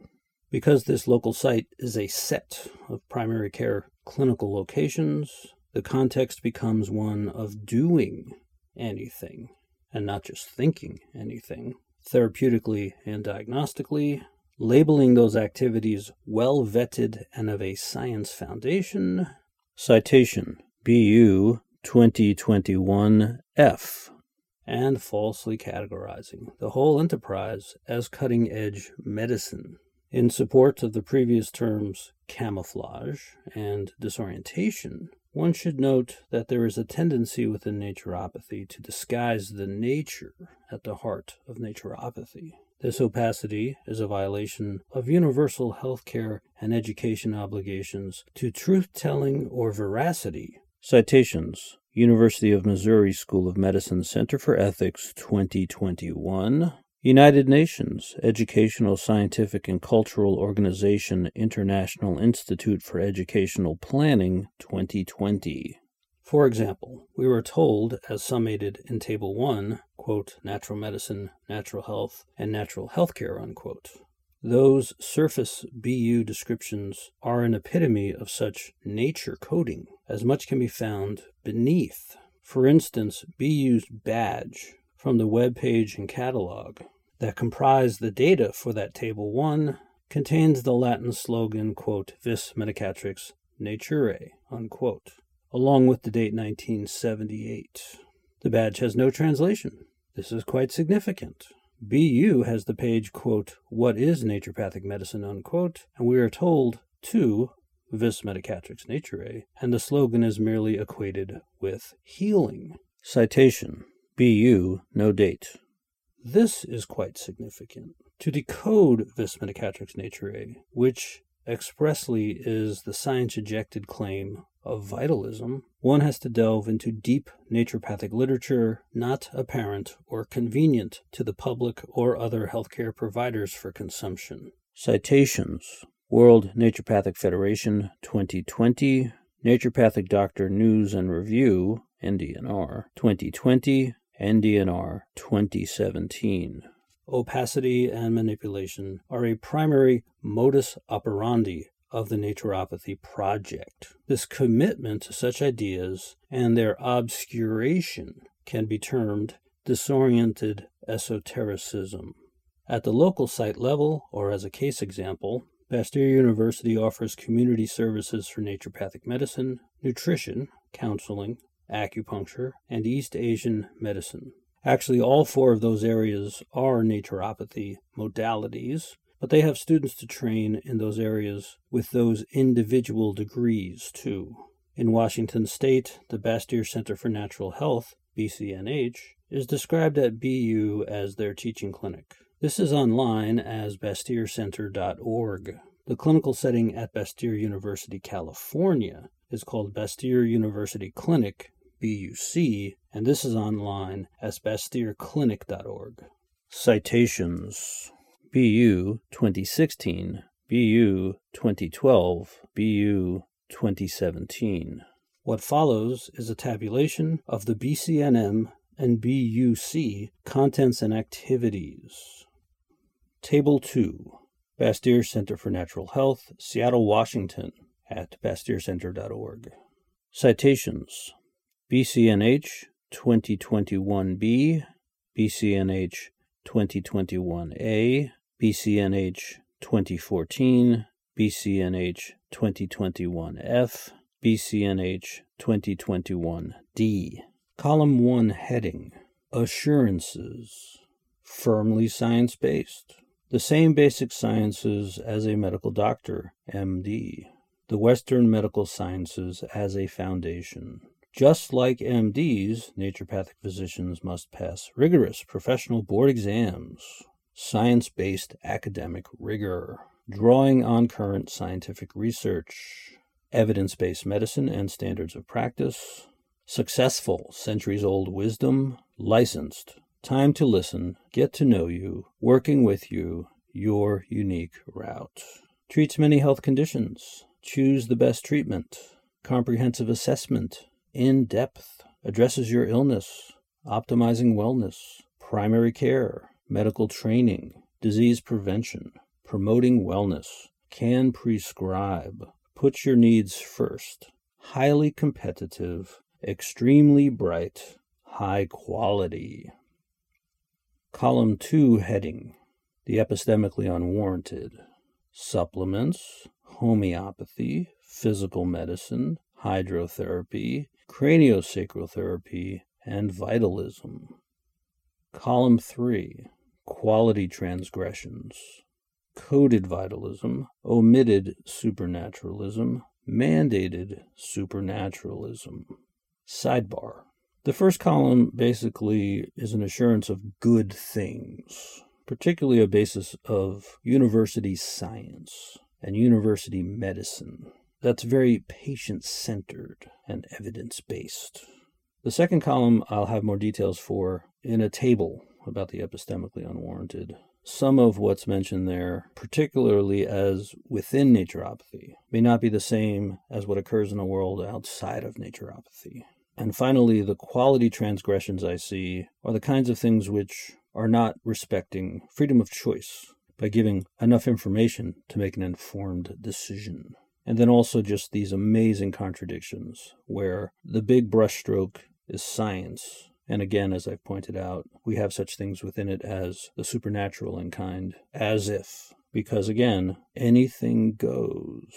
Because this local site is a set of primary care clinical locations, the context becomes one of doing anything and not just thinking anything, therapeutically and diagnostically, labeling those activities well vetted and of a science foundation. Citation BU 2021 F. And falsely categorizing the whole enterprise as cutting edge medicine. In support of the previous terms camouflage and disorientation, one should note that there is a tendency within naturopathy to disguise the nature at the heart of naturopathy. This opacity is a violation of universal health care and education obligations to truth telling or veracity. Citations University of Missouri School of Medicine Center for Ethics 2021. United Nations Educational, Scientific, and Cultural Organization International Institute for Educational Planning 2020. For example, we were told, as summated in Table 1, quote, natural medicine, natural health, and natural healthcare, unquote. Those surface BU descriptions are an epitome of such nature coding, as much can be found beneath. For instance, BU's badge from the web page and catalog that comprise the data for that Table 1 contains the Latin slogan, quote, Vis Medicatrix Naturae, unquote, along with the date 1978. The badge has no translation. This is quite significant. BU has the page, quote, What is naturopathic medicine, unquote, and we are told, too, Vis Medicatrix Naturae, and the slogan is merely equated with healing. Citation BU, no date. This is quite significant. To decode Vis Medicatrix Naturae, which expressly is the science ejected claim of vitalism, one has to delve into deep naturopathic literature not apparent or convenient to the public or other healthcare providers for consumption. Citations World Naturopathic Federation 2020, Naturopathic Doctor News and Review, NDNR 2020, NDNR 2017. Opacity and manipulation are a primary modus operandi of the Naturopathy Project. This commitment to such ideas and their obscuration can be termed disoriented esotericism. At the local site level, or as a case example, Bastyr University offers community services for naturopathic medicine, nutrition, counseling, acupuncture, and East Asian medicine. Actually, all four of those areas are naturopathy modalities, but they have students to train in those areas with those individual degrees too. In Washington state, the Bastyr Center for Natural Health, BCNH, is described at BU as their teaching clinic. This is online as bastyrcenter.org. The clinical setting at Bastyr University, California is called Bastyr University Clinic BUC, and this is online as bastyrclinic.org. Citations BU 2016, BU 2012, BU 2017. What follows is a tabulation of the BCNM and BUC contents and activities. Table 2 Bastyr Center for Natural Health, Seattle, Washington, at bastyrcenter.org. Citations BCNH 2021B, BCNH 2021A, BCNH 2014, BCNH 2021F, BCNH 2021D. Column 1 heading Assurances. Firmly science based. The same basic sciences as a medical doctor, MD. The Western medical sciences as a foundation Just like MDs, naturopathic physicians must pass rigorous professional board exams, science based academic rigor, drawing on current scientific research, evidence based medicine and standards of practice, successful centuries old wisdom, licensed, time to listen, get to know you, working with you, your unique route. Treats many health conditions, choose the best treatment, comprehensive assessment, in depth, addresses your illness, optimizing wellness, primary care, medical training, disease prevention, promoting wellness, can prescribe, puts your needs first, highly competitive, extremely bright, high quality. Column 2 heading The Epistemically Unwarranted Supplements, Homeopathy, Physical Medicine, Hydrotherapy, Craniosacral Therapy, and Vitalism. Column 3 Quality Transgressions Coded Vitalism, Omitted Supernaturalism, Mandated Supernaturalism. Sidebar The first column basically is an assurance of good things, particularly a basis of university science and university medicine that's very patient centered and evidence based. The second column I'll have more details for in a table about the epistemically unwarranted. Some of what's mentioned there, particularly as within naturopathy, may not be the same as what occurs in a world outside of naturopathy. And finally, the quality transgressions I see are the kinds of things which are not respecting freedom of choice by giving enough information to make an informed decision. And then also just these amazing contradictions where the big brushstroke is science. And again, as I've pointed out, we have such things within it as the supernatural in kind, as if, because again, anything goes.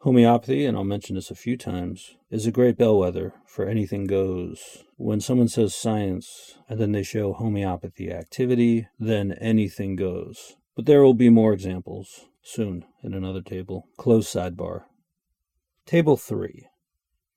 Homeopathy, and I'll mention this a few times, is a great bellwether for anything goes. When someone says science and then they show homeopathy activity, then anything goes. But there will be more examples soon in another table. Close sidebar. Table 3.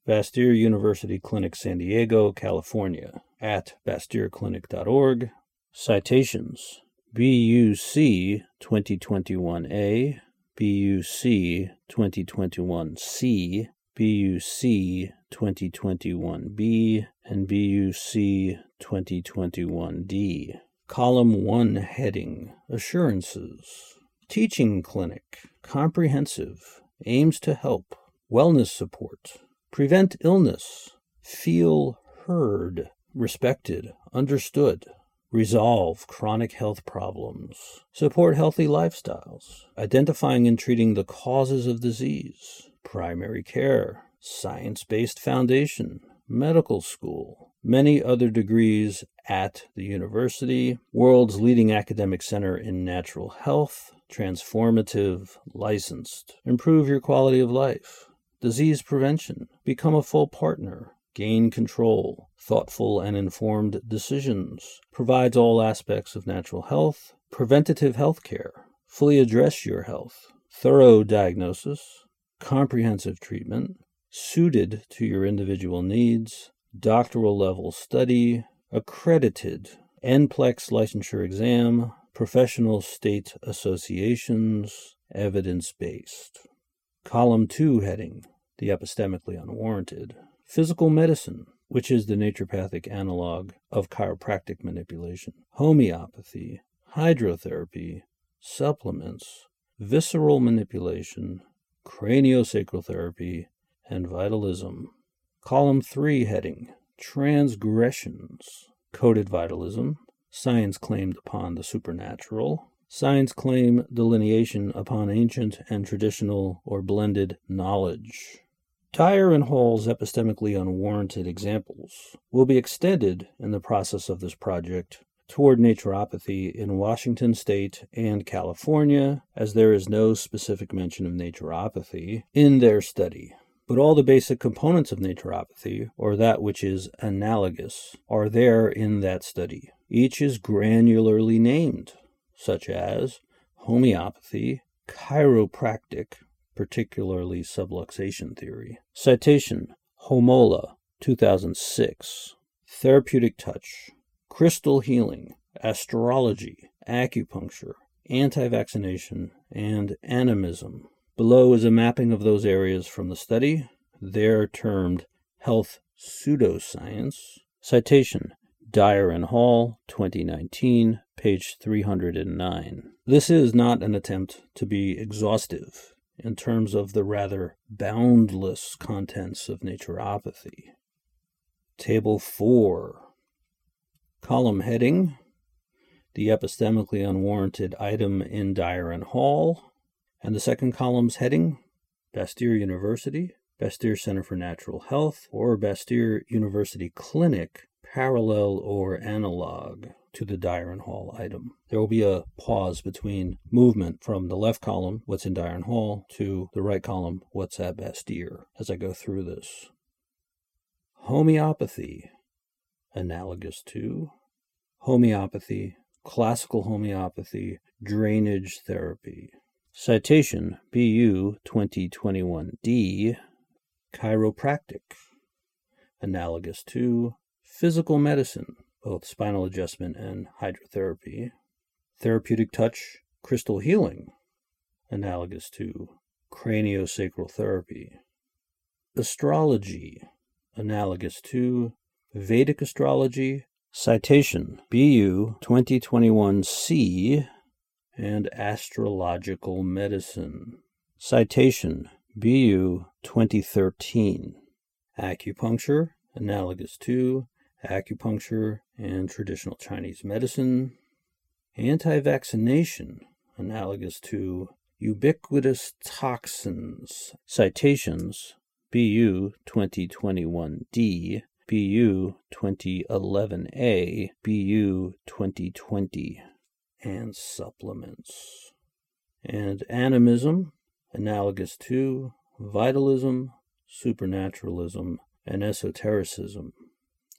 Bastyr University Clinic, San Diego, California, at bastyrclinic.org. Citations BUC 2021A, BUC 2021C, BUC 2021B, and BUC 2021D. Column 1 heading Assurances. Teaching Clinic, comprehensive, aims to help, wellness support, prevent illness, feel heard, respected, understood, resolve chronic health problems, support healthy lifestyles, identifying and treating the causes of disease, primary care, science based foundation, medical school, many other degrees at the university, world's leading academic center in natural health, transformative, licensed. Improve your quality of life. Disease prevention. Become a full partner. Gain control. Thoughtful and informed decisions. Provides all aspects of natural health. Preventative health care. Fully address your health. Thorough diagnosis. Comprehensive treatment. Suited to your individual needs. Doctoral level study. Accredited. NPLEX licensure exam professional state associations, evidence based. Column 2 heading The Epistemically Unwarranted. Physical medicine, which is the naturopathic analog of chiropractic manipulation. Homeopathy, hydrotherapy, supplements, visceral manipulation, craniosacral therapy, and vitalism. Column 3 heading Transgressions. Coded vitalism, Science claimed upon the supernatural. Science claim delineation upon ancient and traditional or blended knowledge. Dyer and Hall's epistemically unwarranted examples will be extended in the process of this project toward naturopathy in Washington state and California, as there is no specific mention of naturopathy in their study. But all the basic components of naturopathy, or that which is analogous, are there in that study. Each is granularly named, such as homeopathy, chiropractic, particularly subluxation theory. Citation Homola 2006. Therapeutic touch, crystal healing, astrology, acupuncture, anti vaccination, and animism. Below is a mapping of those areas from the study. They're termed health pseudoscience. Citation Dyer and Hall, 2019, page 309. This is not an attempt to be exhaustive in terms of the rather boundless contents of naturopathy. Table 4. Column heading The epistemically unwarranted item in Dyer and Hall. And the second column's heading Bastyr University, Bastyr Center for Natural Health, or Bastyr University Clinic, parallel or analog to the Dyer and Hall item. There will be a pause between movement from the left column, what's in Dyer and Hall, to the right column, what's at Bastyr, as I go through this. Homeopathy, analogous to homeopathy, classical homeopathy, drainage therapy. Citation BU 2021D Chiropractic, analogous to physical medicine, both spinal adjustment and hydrotherapy. Therapeutic touch, crystal healing, analogous to craniosacral therapy. Astrology, analogous to Vedic astrology, citation BU 2021C, and astrological medicine. Citation BU 2013. Acupuncture, analogous to acupuncture and traditional Chinese medicine. Anti vaccination, analogous to ubiquitous toxins. Citations BU 2021D, BU 2011A, BU 2020, and supplements. And animism, analogous to vitalism, supernaturalism, and esotericism.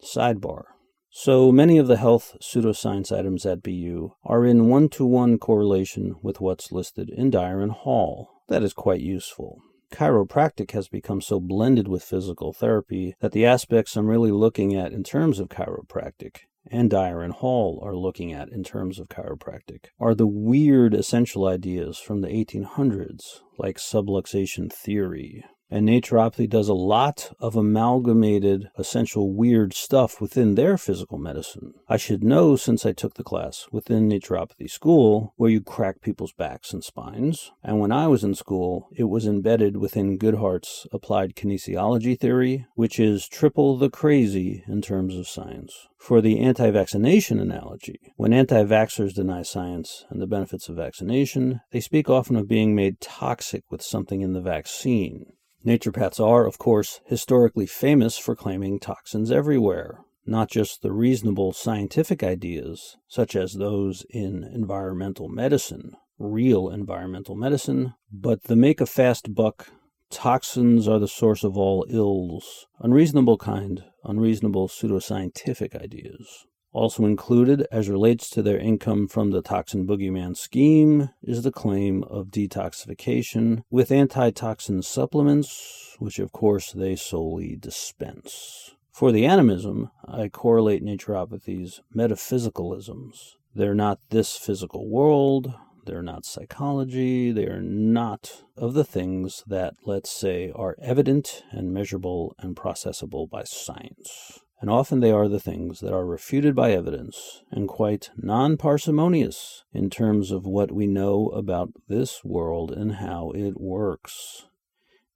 Sidebar. So many of the health pseudoscience items at BU are in one to one correlation with what's listed in Dyer and Hall. That is quite useful. Chiropractic has become so blended with physical therapy that the aspects I'm really looking at in terms of chiropractic and Dyer and Hall are looking at in terms of chiropractic are the weird essential ideas from the 1800s, like subluxation theory, and naturopathy does a lot of amalgamated, essential weird stuff within their physical medicine. I should know since I took the class within naturopathy school where you crack people's backs and spines. And when I was in school, it was embedded within Goodhart's applied kinesiology theory, which is triple the crazy in terms of science. For the anti vaccination analogy, when anti vaxxers deny science and the benefits of vaccination, they speak often of being made toxic with something in the vaccine. Naturopaths are, of course, historically famous for claiming toxins everywhere, not just the reasonable scientific ideas, such as those in environmental medicine, real environmental medicine, but the make a fast buck, toxins are the source of all ills, unreasonable kind, unreasonable pseudoscientific ideas. Also included, as relates to their income from the toxin boogeyman scheme, is the claim of detoxification with antitoxin supplements, which of course they solely dispense. For the animism, I correlate naturopathy's metaphysicalisms. They're not this physical world, they're not psychology, they are not of the things that, let's say, are evident and measurable and processable by science and often they are the things that are refuted by evidence and quite non parsimonious in terms of what we know about this world and how it works.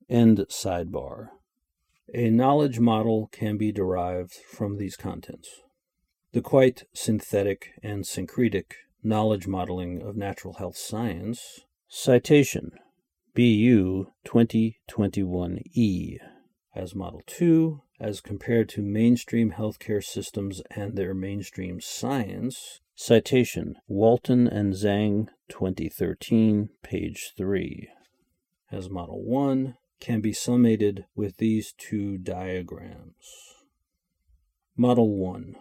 End sidebar. A knowledge model can be derived from these contents. The quite synthetic and syncretic knowledge modeling of natural health science. Citation BU 2021E as Model 2 as compared to mainstream healthcare systems and their mainstream science. Citation Walton and Zhang, 2013, page 3. As Model 1 can be summated with these two diagrams. Model 1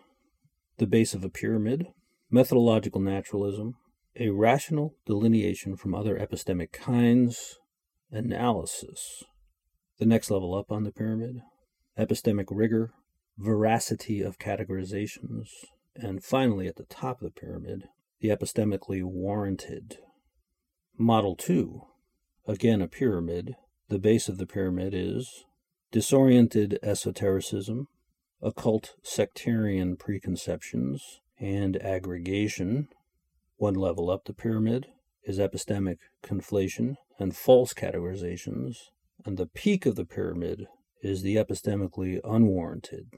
The base of a pyramid, methodological naturalism, a rational delineation from other epistemic kinds, analysis. The next level up on the pyramid, epistemic rigor, veracity of categorizations. And finally, at the top of the pyramid, the epistemically warranted. Model 2, again a pyramid. The base of the pyramid is disoriented esotericism, occult sectarian preconceptions, and aggregation. One level up the pyramid is epistemic conflation and false categorizations, and the peak of the pyramid is the epistemically unwarranted.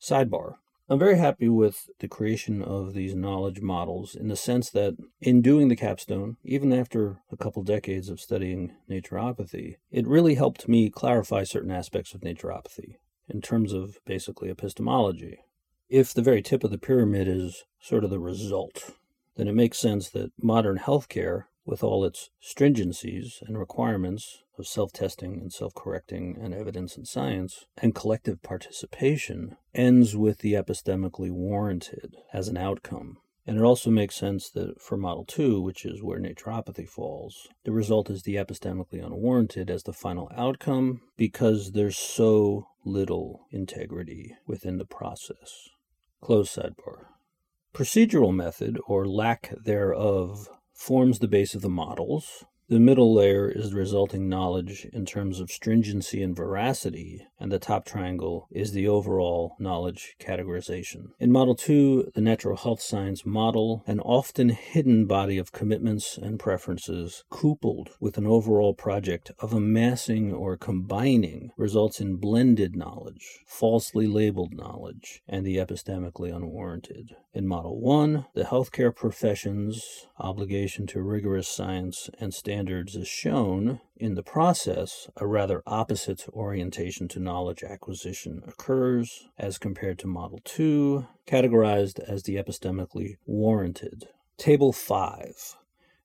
Sidebar I'm very happy with the creation of these knowledge models in the sense that in doing the capstone, even after a couple decades of studying naturopathy, it really helped me clarify certain aspects of naturopathy in terms of basically epistemology. If the very tip of the pyramid is sort of the result, then it makes sense that modern healthcare with all its stringencies and requirements of self testing and self correcting and evidence and science and collective participation, ends with the epistemically warranted as an outcome. And it also makes sense that for Model 2, which is where naturopathy falls, the result is the epistemically unwarranted as the final outcome because there's so little integrity within the process. Close sidebar. Procedural method, or lack thereof, forms the base of the models. The middle layer is the resulting knowledge in terms of stringency and veracity, and the top triangle is the overall knowledge categorization. In Model 2, the natural health science model, an often hidden body of commitments and preferences, coupled with an overall project of amassing or combining, results in blended knowledge, falsely labeled knowledge, and the epistemically unwarranted. In Model 1, the healthcare profession's obligation to rigorous science and standards standards is shown, in the process, a rather opposite orientation to knowledge acquisition occurs as compared to Model 2, categorized as the epistemically warranted. Table 5.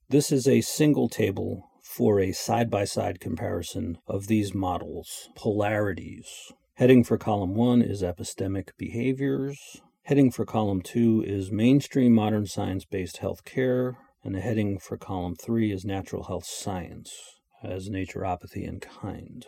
This is a single table for a side by side comparison of these models' polarities. Heading for column 1 is epistemic behaviors. Heading for column 2 is mainstream modern science based healthcare and the heading for column three is Natural Health Science as Naturopathy and Kind.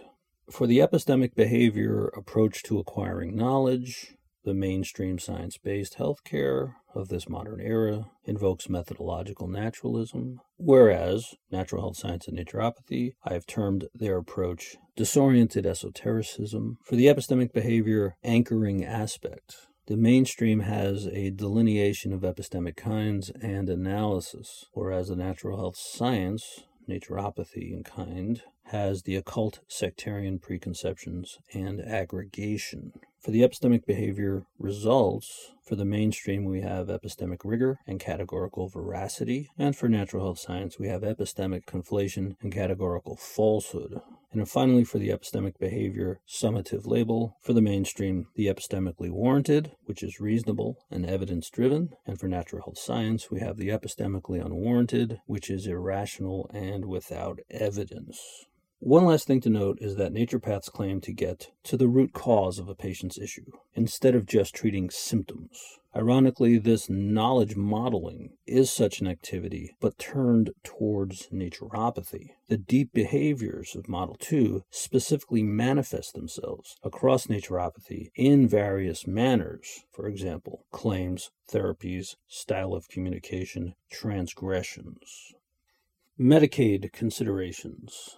For the epistemic behavior approach to acquiring knowledge, the mainstream science based healthcare of this modern era invokes methodological naturalism, whereas natural health science and naturopathy, I have termed their approach disoriented esotericism. For the epistemic behavior anchoring aspect, the mainstream has a delineation of epistemic kinds and analysis, whereas the natural health science, naturopathy in kind, has the occult sectarian preconceptions and aggregation. For the epistemic behavior results, for the mainstream, we have epistemic rigor and categorical veracity, and for natural health science, we have epistemic conflation and categorical falsehood. And finally, for the epistemic behavior summative label, for the mainstream, the epistemically warranted, which is reasonable and evidence driven. And for natural health science, we have the epistemically unwarranted, which is irrational and without evidence. One last thing to note is that naturopaths claim to get to the root cause of a patient's issue instead of just treating symptoms. Ironically, this knowledge modeling is such an activity, but turned towards naturopathy. The deep behaviors of Model 2 specifically manifest themselves across naturopathy in various manners. For example, claims, therapies, style of communication, transgressions. Medicaid considerations.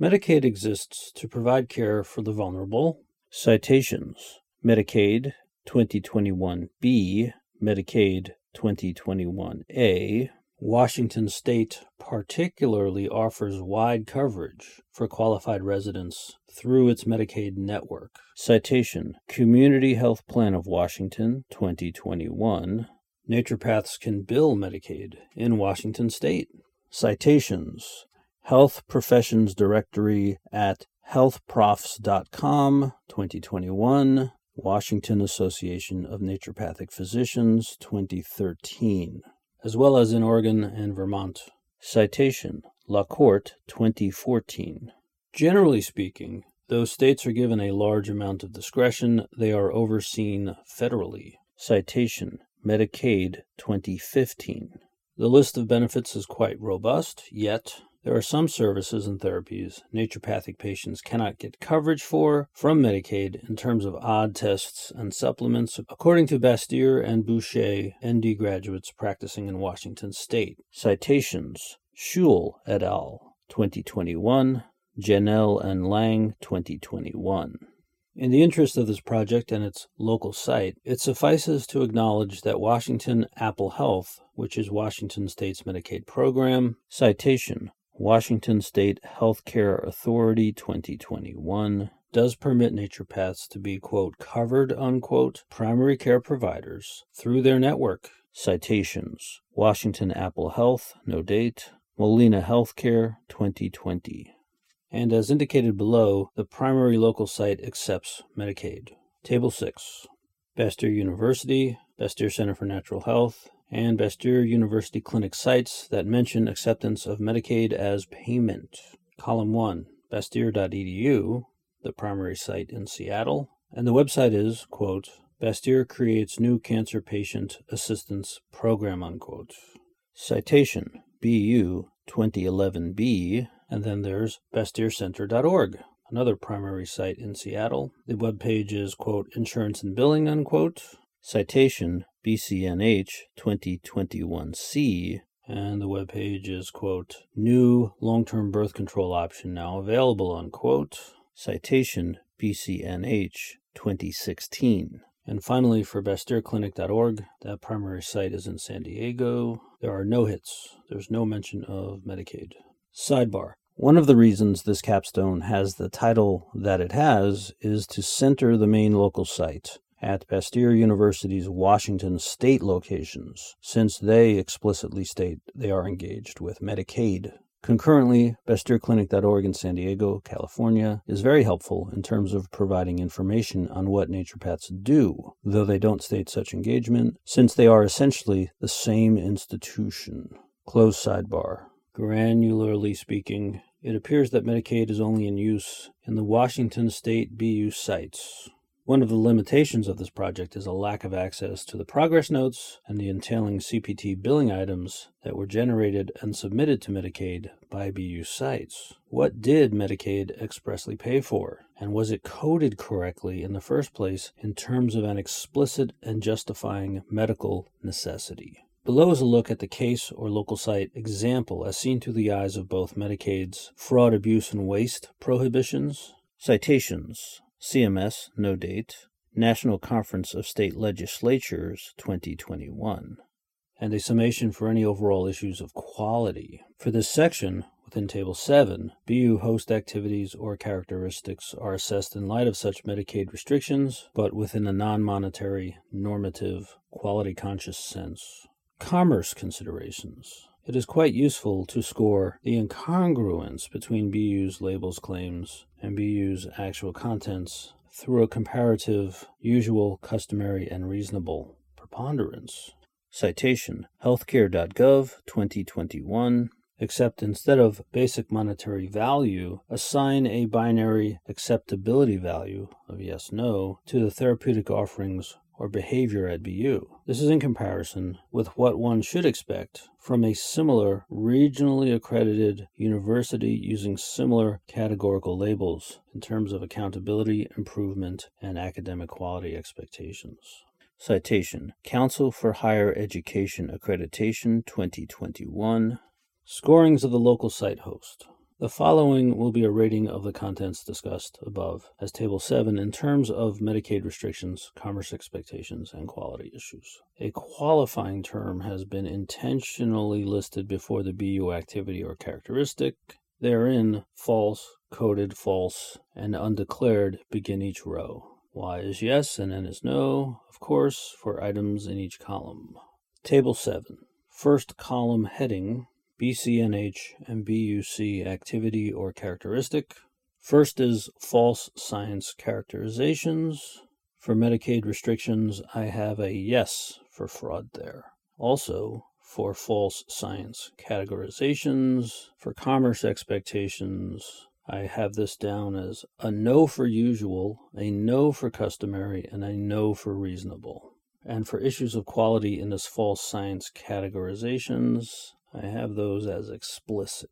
Medicaid exists to provide care for the vulnerable. Citations Medicaid 2021B, Medicaid 2021A. Washington State particularly offers wide coverage for qualified residents through its Medicaid network. Citation Community Health Plan of Washington 2021. Naturopaths can bill Medicaid in Washington State. Citations Health Professions Directory at healthprofs.com 2021, Washington Association of Naturopathic Physicians 2013, as well as in Oregon and Vermont. Citation LaCourte 2014. Generally speaking, though states are given a large amount of discretion, they are overseen federally. Citation Medicaid 2015. The list of benefits is quite robust, yet There are some services and therapies naturopathic patients cannot get coverage for from Medicaid in terms of odd tests and supplements, according to Bastier and Boucher, ND graduates practicing in Washington state. Citations Schul et al., 2021, Janelle and Lang, 2021. In the interest of this project and its local site, it suffices to acknowledge that Washington Apple Health, which is Washington State's Medicaid program, citation Washington State Healthcare Authority 2021, does permit naturopaths to be, quote, covered, unquote, primary care providers through their network. Citations Washington Apple Health, no date, Molina Healthcare 2020 and as indicated below, the primary local site accepts Medicaid. Table 6. Bastyr University, Bastyr Center for Natural Health, and Bastyr University clinic sites that mention acceptance of Medicaid as payment. Column 1, bastyr.edu, the primary site in Seattle, and the website is, quote, Bastyr creates new cancer patient assistance program, unquote. Citation BU 2011B and then there's BastyrCenter.org, another primary site in Seattle. The web page is, quote, insurance and billing, unquote. Citation BCNH 2021C, and the web page is, quote, new long term birth control option now available, unquote. Citation BCNH 2016. And finally, for BastyrClinic.org, that primary site is in San Diego. There are no hits. There's no mention of Medicaid. Sidebar. One of the reasons this capstone has the title that it has is to center the main local site at Bastyr University's Washington state locations, since they explicitly state they are engaged with Medicaid. Concurrently, BastyrClinic.org in San Diego, California, is very helpful in terms of providing information on what naturopaths do, though they don't state such engagement, since they are essentially the same institution. Close sidebar. Granularly speaking, it appears that Medicaid is only in use in the Washington State BU sites. One of the limitations of this project is a lack of access to the progress notes and the entailing CPT billing items that were generated and submitted to Medicaid by BU sites. What did Medicaid expressly pay for? And was it coded correctly in the first place in terms of an explicit and justifying medical necessity? Below is a look at the case or local site example as seen through the eyes of both Medicaid's fraud, abuse, and waste prohibitions. Citations CMS, no date, National Conference of State Legislatures 2021, and a summation for any overall issues of quality. For this section, within Table 7, BU host activities or characteristics are assessed in light of such Medicaid restrictions, but within a non monetary, normative, quality conscious sense commerce considerations. It is quite useful to score the incongruence between BU's labels claims and BU's actual contents through a comparative usual, customary, and reasonable preponderance. Citation Healthcare.gov 2021 except instead of basic monetary value, assign a binary acceptability value of yes no to the therapeutic offerings or behavior at BU. This is in comparison with what one should expect from a similar regionally accredited university using similar categorical labels in terms of accountability, improvement, and academic quality expectations. Citation Council for Higher Education Accreditation 2021. Scorings of the local site host. The following will be a rating of the contents discussed above as Table 7 in terms of Medicaid restrictions, commerce expectations, and quality issues. A qualifying term has been intentionally listed before the BU activity or characteristic. Therein, false, coded false, and undeclared begin each row. Y is yes and N is no, of course, for items in each column. Table 7. First column heading BCNH and BUC activity or characteristic. First is false science characterizations. For Medicaid restrictions, I have a yes for fraud there. Also, for false science categorizations, for commerce expectations, I have this down as a no for usual, a no for customary, and a no for reasonable. And for issues of quality in this false science categorizations, I have those as explicit.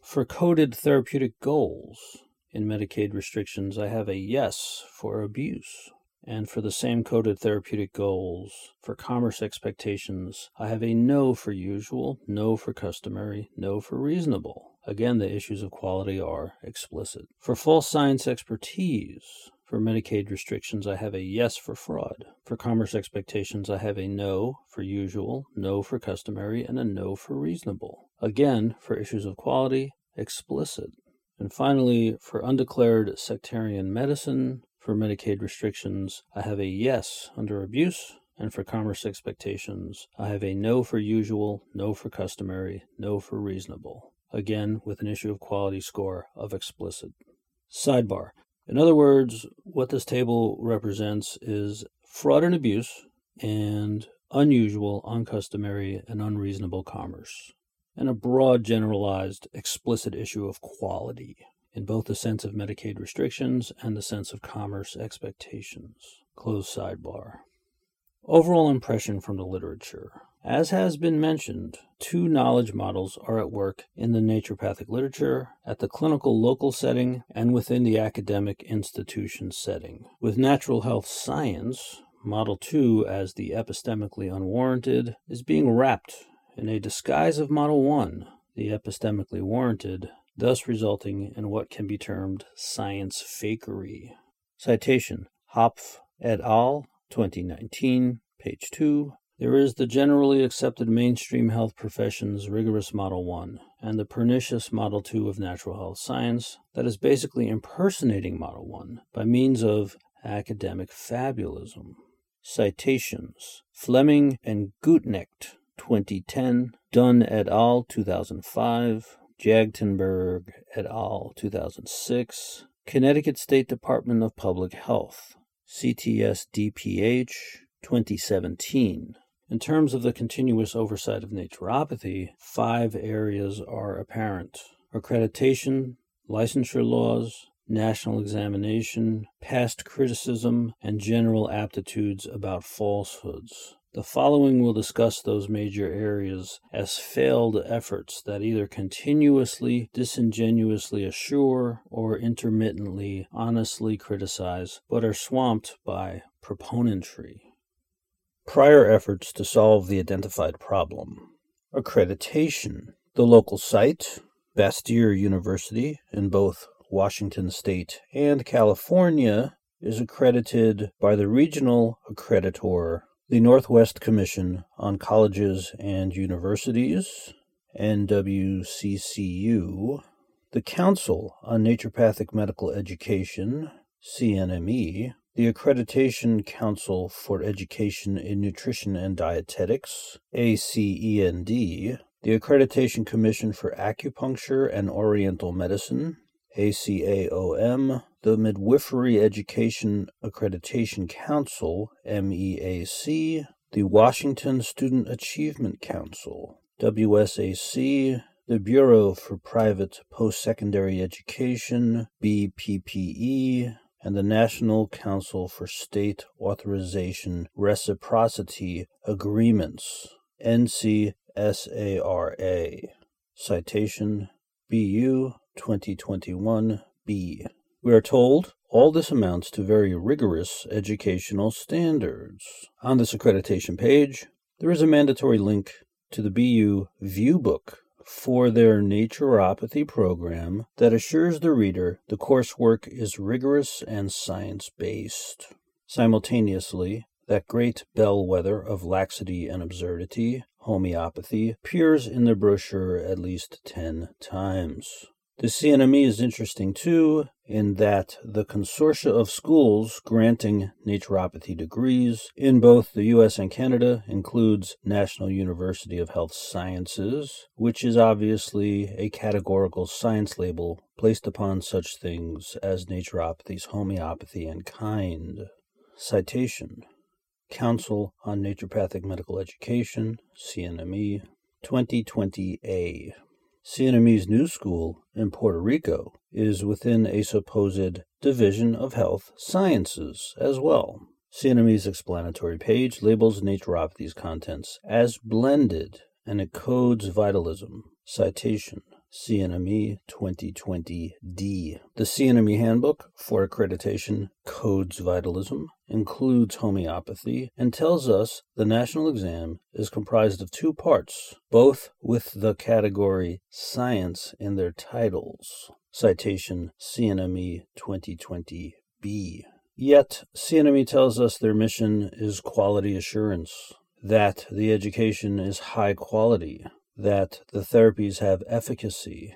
For coded therapeutic goals in Medicaid restrictions, I have a yes for abuse. And for the same coded therapeutic goals, for commerce expectations, I have a no for usual, no for customary, no for reasonable. Again, the issues of quality are explicit. For false science expertise, for Medicaid restrictions, I have a yes for fraud. For commerce expectations, I have a no for usual, no for customary, and a no for reasonable. Again, for issues of quality, explicit. And finally, for undeclared sectarian medicine, for Medicaid restrictions, I have a yes under abuse, and for commerce expectations, I have a no for usual, no for customary, no for reasonable. Again, with an issue of quality score of explicit. Sidebar. In other words, what this table represents is fraud and abuse and unusual, uncustomary, and unreasonable commerce, and a broad, generalized, explicit issue of quality in both the sense of Medicaid restrictions and the sense of commerce expectations. Close sidebar. Overall impression from the literature. As has been mentioned, two knowledge models are at work in the naturopathic literature at the clinical local setting and within the academic institution setting. With natural health science, Model 2, as the epistemically unwarranted, is being wrapped in a disguise of Model 1, the epistemically warranted, thus resulting in what can be termed science fakery. Citation Hopf et al., 2019, page 2. There is the generally accepted mainstream health profession's rigorous Model 1 and the pernicious Model 2 of natural health science that is basically impersonating Model 1 by means of academic fabulism. Citations Fleming and Gutknecht, 2010, Dunn et al., 2005, Jagtenberg et al., 2006, Connecticut State Department of Public Health, CTS DPH, 2017. In terms of the continuous oversight of naturopathy, five areas are apparent accreditation, licensure laws, national examination, past criticism, and general aptitudes about falsehoods. The following will discuss those major areas as failed efforts that either continuously, disingenuously assure or intermittently, honestly criticize, but are swamped by proponentry. Prior efforts to solve the identified problem. Accreditation. The local site, Bastyr University, in both Washington State and California, is accredited by the regional accreditor, the Northwest Commission on Colleges and Universities, NWCCU, the Council on Naturopathic Medical Education, CNME, the Accreditation Council for Education in Nutrition and Dietetics, ACEND, the Accreditation Commission for Acupuncture and Oriental Medicine, ACAOM, the Midwifery Education Accreditation Council, MEAC, the Washington Student Achievement Council, WSAC, the Bureau for Private Post-Secondary Education, BPPE, and the National Council for State Authorization Reciprocity Agreements, NCSARA. Citation BU 2021b. We are told all this amounts to very rigorous educational standards. On this accreditation page, there is a mandatory link to the BU Viewbook for their naturopathy program that assures the reader the coursework is rigorous and science based. Simultaneously, that great bellwether of laxity and absurdity, homeopathy, appears in the brochure at least ten times. The CNME is interesting too, in that the consortia of schools granting naturopathy degrees in both the US and Canada includes National University of Health Sciences, which is obviously a categorical science label placed upon such things as naturopathy's homeopathy and kind. Citation Council on Naturopathic Medical Education, CNME, 2020A. CNME's new school in Puerto Rico is within a supposed Division of Health Sciences as well. CNME's explanatory page labels naturopathy's contents as blended and it codes vitalism. Citation CNME 2020D. The CNME Handbook for Accreditation Codes Vitalism includes homeopathy and tells us the national exam is comprised of two parts, both with the category science in their titles. Citation CNME 2020B. Yet, CNME tells us their mission is quality assurance, that the education is high quality, that the therapies have efficacy,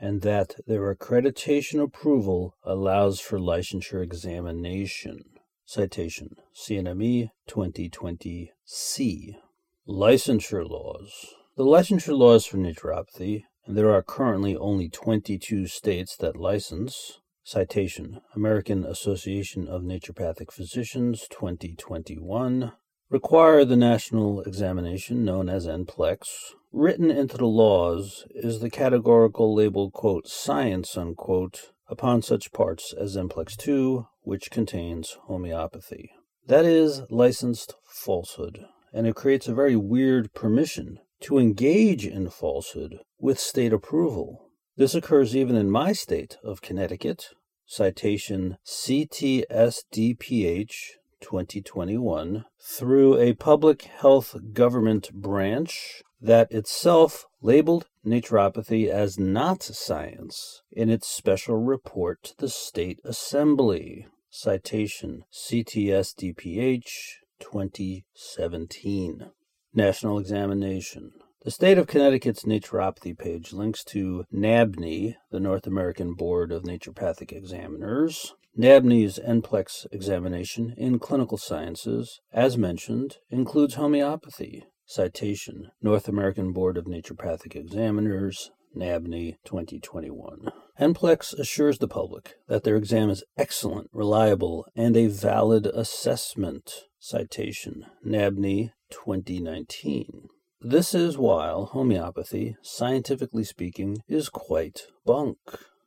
and that their accreditation approval allows for licensure examination. Citation CNME 2020C. Licensure laws. The licensure laws for naturopathy, and there are currently only 22 states that license. Citation American Association of Naturopathic Physicians 2021 require the national examination known as NPLEX. Written into the laws is the categorical label, quote, science, unquote, upon such parts as NPLEX 2, which contains homeopathy. That is licensed falsehood, and it creates a very weird permission to engage in falsehood with state approval. This occurs even in my state of Connecticut. Citation CTSDPH 2021 through a public health government branch that itself labeled naturopathy as not science in its special report to the State Assembly. Citation CTSDPH 2017. National Examination. The state of Connecticut's naturopathy page links to NABNE, the North American Board of Naturopathic Examiners. NABNE's NPLEX examination in clinical sciences, as mentioned, includes homeopathy. Citation North American Board of Naturopathic Examiners, NABNE 2021. NPLEX assures the public that their exam is excellent, reliable, and a valid assessment. Citation NABNE 2019. This is while homeopathy, scientifically speaking, is quite bunk.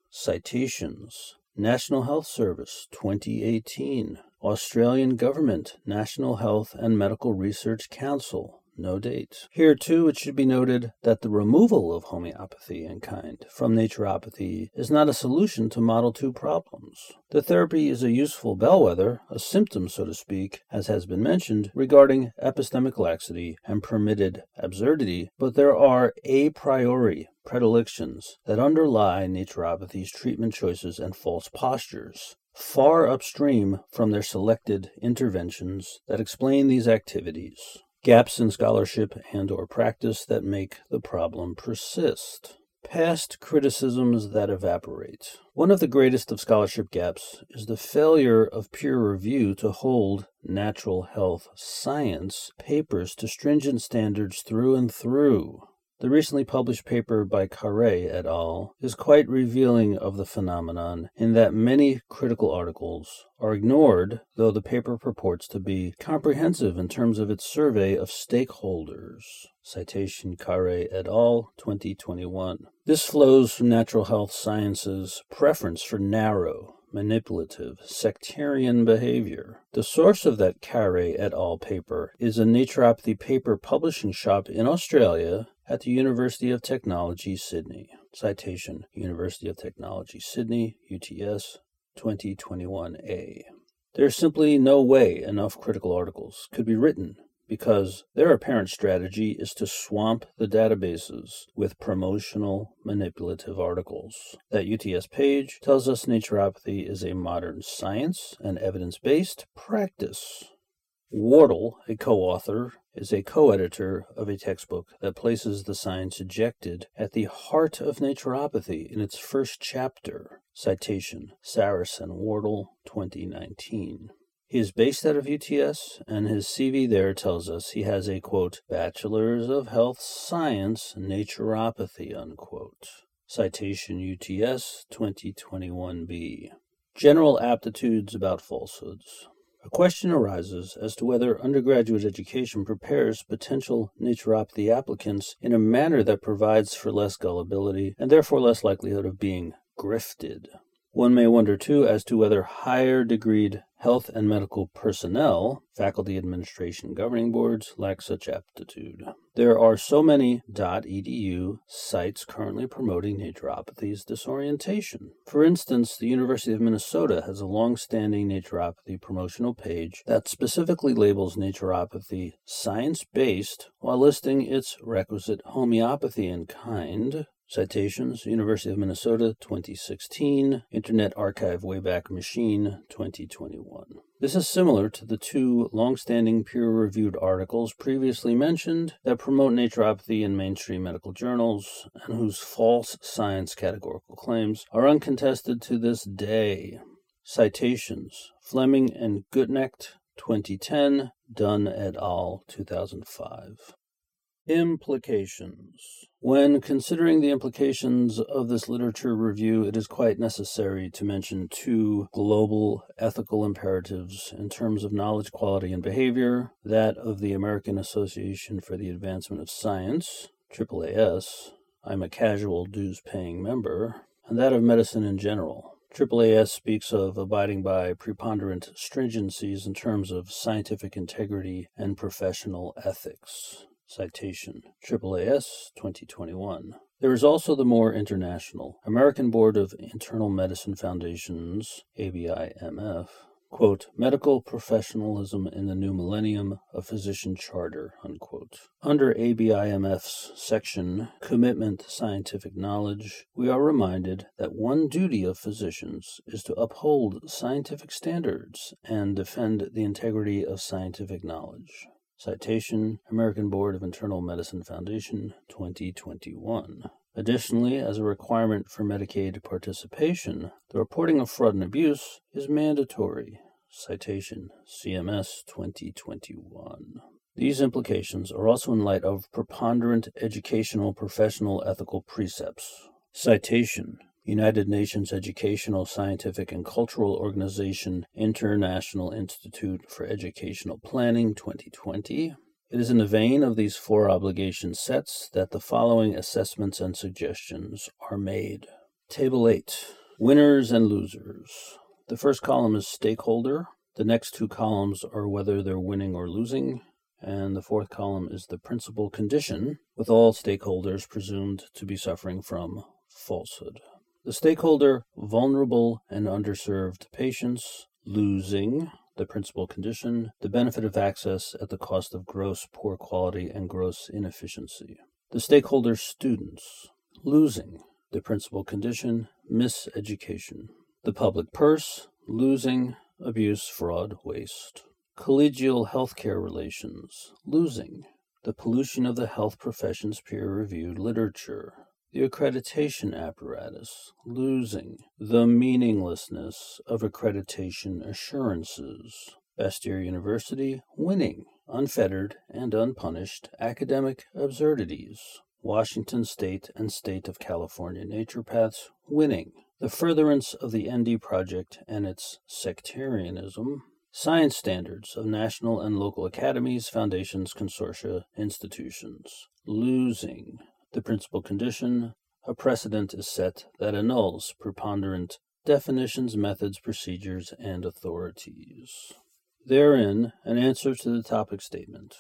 Citations National Health Service 2018, Australian Government, National Health and Medical Research Council no date. Here, too, it should be noted that the removal of homeopathy in kind from naturopathy is not a solution to Model 2 problems. The therapy is a useful bellwether, a symptom, so to speak, as has been mentioned, regarding epistemic laxity and permitted absurdity, but there are a priori predilections that underlie naturopathy's treatment choices and false postures far upstream from their selected interventions that explain these activities gaps in scholarship and or practice that make the problem persist. Past criticisms that evaporate. One of the greatest of scholarship gaps is the failure of peer review to hold natural health science papers to stringent standards through and through the recently published paper by Carre et al. is quite revealing of the phenomenon in that many critical articles are ignored, though the paper purports to be comprehensive in terms of its survey of stakeholders. Citation Carre et al. 2021. This flows from natural health sciences' preference for narrow, manipulative, sectarian behavior. The source of that Carre et al. paper is a naturopathy paper publishing shop in Australia at the University of Technology, Sydney. Citation University of Technology, Sydney, UTS 2021A. There's simply no way enough critical articles could be written because their apparent strategy is to swamp the databases with promotional manipulative articles. That UTS page tells us naturopathy is a modern science and evidence based practice. Wardle, a co author, is a co editor of a textbook that places the science ejected at the heart of naturopathy in its first chapter. Citation Sarris and Wardle, 2019. He is based out of UTS, and his CV there tells us he has a quote, Bachelor's of Health Science, Naturopathy, unquote. Citation UTS 2021b. General aptitudes about falsehoods. A question arises as to whether undergraduate education prepares potential naturopathy applicants in a manner that provides for less gullibility and therefore less likelihood of being grifted. One may wonder too as to whether higher degreed Health and medical personnel, faculty administration governing boards lack such aptitude. There are so many .edu sites currently promoting naturopathy's disorientation. For instance, the University of Minnesota has a long-standing naturopathy promotional page that specifically labels naturopathy science-based while listing its requisite homeopathy in kind Citations University of Minnesota 2016, Internet Archive Wayback Machine 2021. This is similar to the two long-standing peer-reviewed articles previously mentioned that promote naturopathy in mainstream medical journals and whose false science categorical claims are uncontested to this day. Citations Fleming and Gutknecht 2010, Dunn et al. 2005. Implications. When considering the implications of this literature review, it is quite necessary to mention two global ethical imperatives in terms of knowledge quality and behavior that of the American Association for the Advancement of Science, AAAS, I'm a casual dues paying member, and that of medicine in general. AAAS speaks of abiding by preponderant stringencies in terms of scientific integrity and professional ethics. Citation AAAS 2021. There is also the more international American Board of Internal Medicine Foundations, ABIMF, quote, Medical Professionalism in the New Millennium, a Physician Charter, unquote. Under ABIMF's section, Commitment to Scientific Knowledge, we are reminded that one duty of physicians is to uphold scientific standards and defend the integrity of scientific knowledge. Citation American Board of Internal Medicine Foundation 2021. Additionally, as a requirement for Medicaid participation, the reporting of fraud and abuse is mandatory. Citation CMS 2021. These implications are also in light of preponderant educational professional ethical precepts. Citation United Nations Educational, Scientific, and Cultural Organization International Institute for Educational Planning 2020. It is in the vein of these four obligation sets that the following assessments and suggestions are made. Table 8 Winners and Losers. The first column is stakeholder. The next two columns are whether they're winning or losing. And the fourth column is the principal condition, with all stakeholders presumed to be suffering from falsehood. The stakeholder, vulnerable and underserved patients, losing the principal condition, the benefit of access at the cost of gross poor quality and gross inefficiency. The stakeholder, students, losing the principal condition, miseducation. The public purse, losing abuse, fraud, waste. Collegial healthcare relations, losing the pollution of the health profession's peer reviewed literature, the accreditation apparatus, losing the meaninglessness of accreditation assurances. Bastyr University, winning unfettered and unpunished academic absurdities. Washington State and State of California naturopaths, winning the furtherance of the ND Project and its sectarianism. Science standards of national and local academies, foundations, consortia, institutions, losing the principal condition, a precedent is set that annuls preponderant definitions, methods, procedures, and authorities. Therein, an answer to the topic statement.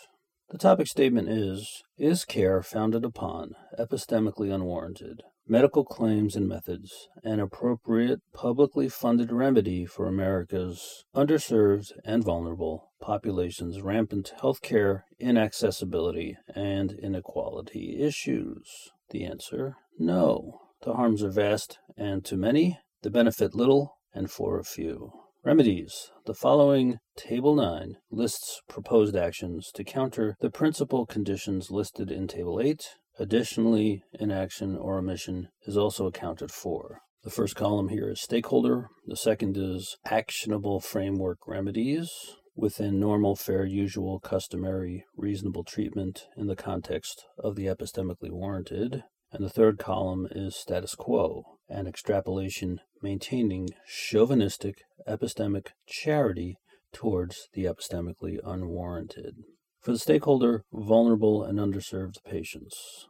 The topic statement is Is care founded upon, epistemically unwarranted, medical claims and methods, an appropriate publicly funded remedy for America's underserved and vulnerable population's rampant healthcare inaccessibility and inequality issues? The answer no. The harms are vast and to many, the benefit little and for a few. Remedies. The following Table 9 lists proposed actions to counter the principal conditions listed in Table 8 Additionally, inaction or omission is also accounted for. The first column here is stakeholder. The second is actionable framework remedies within normal, fair, usual, customary, reasonable treatment in the context of the epistemically warranted. And the third column is status quo, an extrapolation maintaining chauvinistic epistemic charity towards the epistemically unwarranted. For the stakeholder, vulnerable and underserved patients,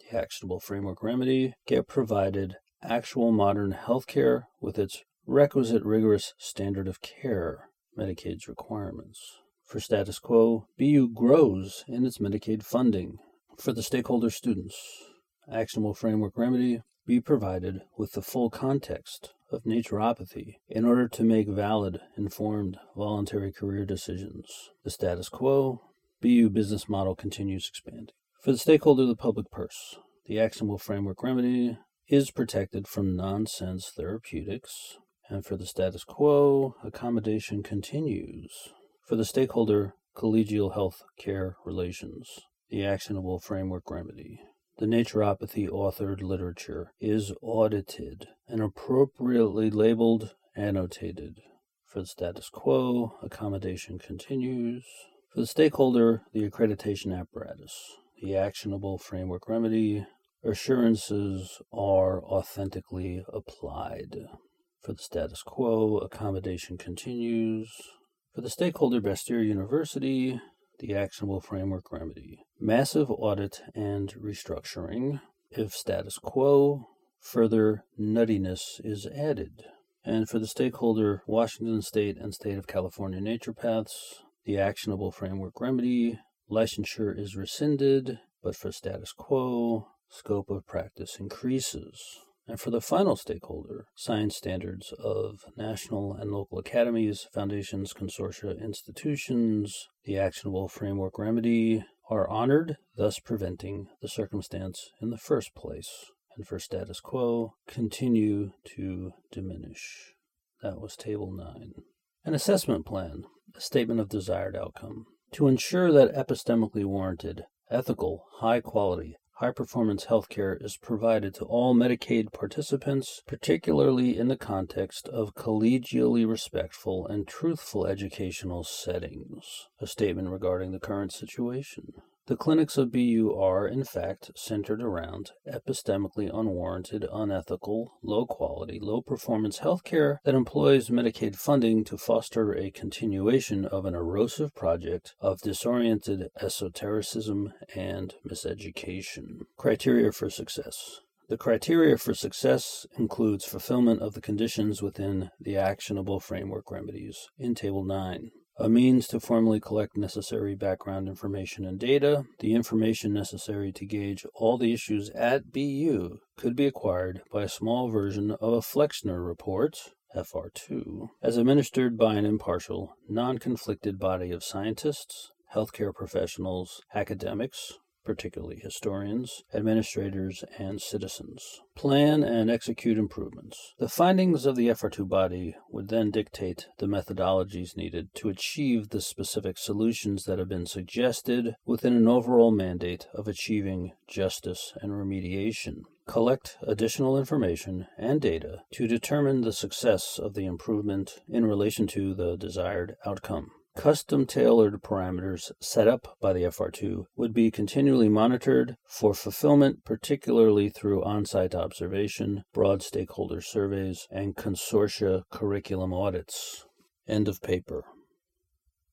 the actionable framework remedy get provided actual modern healthcare with its requisite rigorous standard of care. Medicaid's requirements. For status quo, BU grows in its Medicaid funding. For the stakeholder students, actionable framework remedy be provided with the full context of naturopathy in order to make valid, informed, voluntary career decisions. The status quo, BU business model continues expanding. For the stakeholder, the public purse, the actionable framework remedy is protected from nonsense therapeutics. And for the status quo, accommodation continues. For the stakeholder, collegial health care relations, the actionable framework remedy. The naturopathy authored literature is audited and appropriately labeled, annotated. For the status quo, accommodation continues. For the stakeholder, the accreditation apparatus, the actionable framework remedy, assurances are authentically applied. For the status quo, accommodation continues. For the stakeholder Bastyr University, the actionable framework remedy. Massive audit and restructuring. If status quo, further nuttiness is added. And for the stakeholder Washington State and State of California naturopaths, the actionable framework remedy. Licensure is rescinded, but for status quo, scope of practice increases. And for the final stakeholder, science standards of national and local academies, foundations, consortia, institutions, the actionable framework remedy are honored, thus preventing the circumstance in the first place. And for status quo, continue to diminish. That was Table 9. An assessment plan, a statement of desired outcome. To ensure that epistemically warranted, ethical, high quality, high performance healthcare is provided to all Medicaid participants, particularly in the context of collegially respectful and truthful educational settings. A statement regarding the current situation. The clinics of BU are, in fact, centered around epistemically unwarranted, unethical, low quality, low performance healthcare that employs Medicaid funding to foster a continuation of an erosive project of disoriented esotericism and miseducation. Criteria for success. The criteria for success includes fulfillment of the conditions within the actionable framework remedies in Table 9 a means to formally collect necessary background information and data. The information necessary to gauge all the issues at BU could be acquired by a small version of a Flexner report, FR2, as administered by an impartial, non conflicted body of scientists, healthcare professionals, academics, particularly historians, administrators, and citizens. Plan and execute improvements. The findings of the FR2 body would then dictate the methodologies needed to achieve the specific solutions that have been suggested within an overall mandate of achieving justice and remediation collect additional information and data to determine the success of the improvement in relation to the desired outcome. Custom tailored parameters set up by the FR2 would be continually monitored for fulfillment, particularly through on site observation, broad stakeholder surveys, and consortia curriculum audits. End of paper.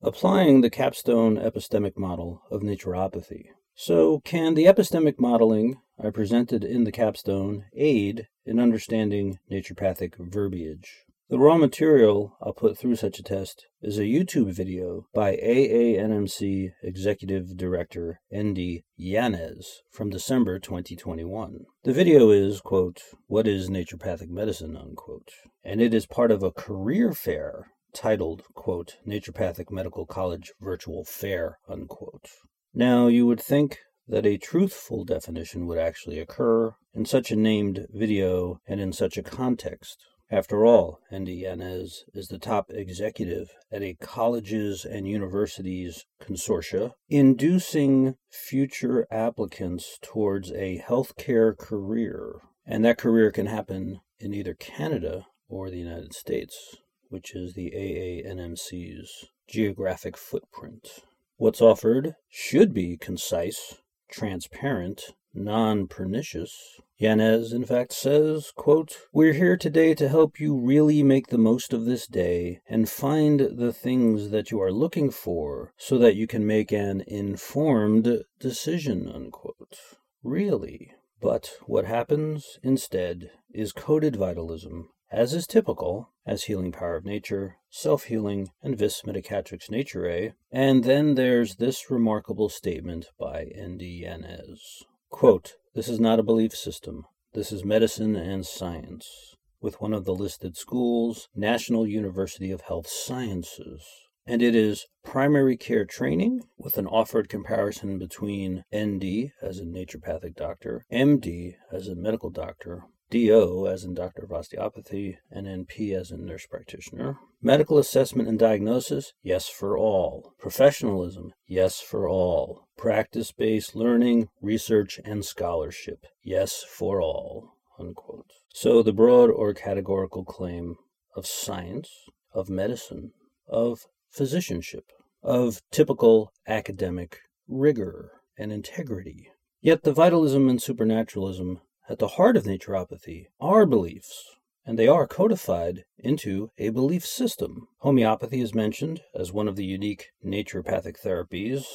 Applying the capstone epistemic model of naturopathy. So, can the epistemic modeling I presented in the capstone aid in understanding naturopathic verbiage? The raw material I'll put through such a test is a YouTube video by AANMC Executive Director N.D. Yanez from December 2021. The video is, quote, What is naturopathic medicine, unquote, and it is part of a career fair titled, quote, Naturopathic Medical College Virtual Fair, unquote. Now, you would think that a truthful definition would actually occur in such a named video and in such a context. After all, Yanez is the top executive at a colleges and universities consortia, inducing future applicants towards a healthcare career. And that career can happen in either Canada or the United States, which is the AANMC's geographic footprint. What's offered should be concise, transparent, non pernicious. Yanez, in fact, says, quote, We're here today to help you really make the most of this day and find the things that you are looking for so that you can make an informed decision, unquote. Really? But what happens instead is coded vitalism as is typical, as healing power of nature, self healing, and vis medicatrix naturae. Eh? And then there's this remarkable statement by N.D. Yanez. Quote, This is not a belief system. This is medicine and science. With one of the listed schools, National University of Health Sciences and it is primary care training with an offered comparison between ND as a naturopathic doctor, MD as a medical doctor, DO as in doctor of osteopathy, and NP as in nurse practitioner. Medical assessment and diagnosis, yes for all. Professionalism, yes for all. Practice based learning, research, and scholarship, yes for all. Unquote. So the broad or categorical claim of science, of medicine, of physicianship, of typical academic rigor and integrity. Yet the vitalism and supernaturalism at the heart of naturopathy are beliefs, and they are codified into a belief system. Homeopathy is mentioned as one of the unique naturopathic therapies,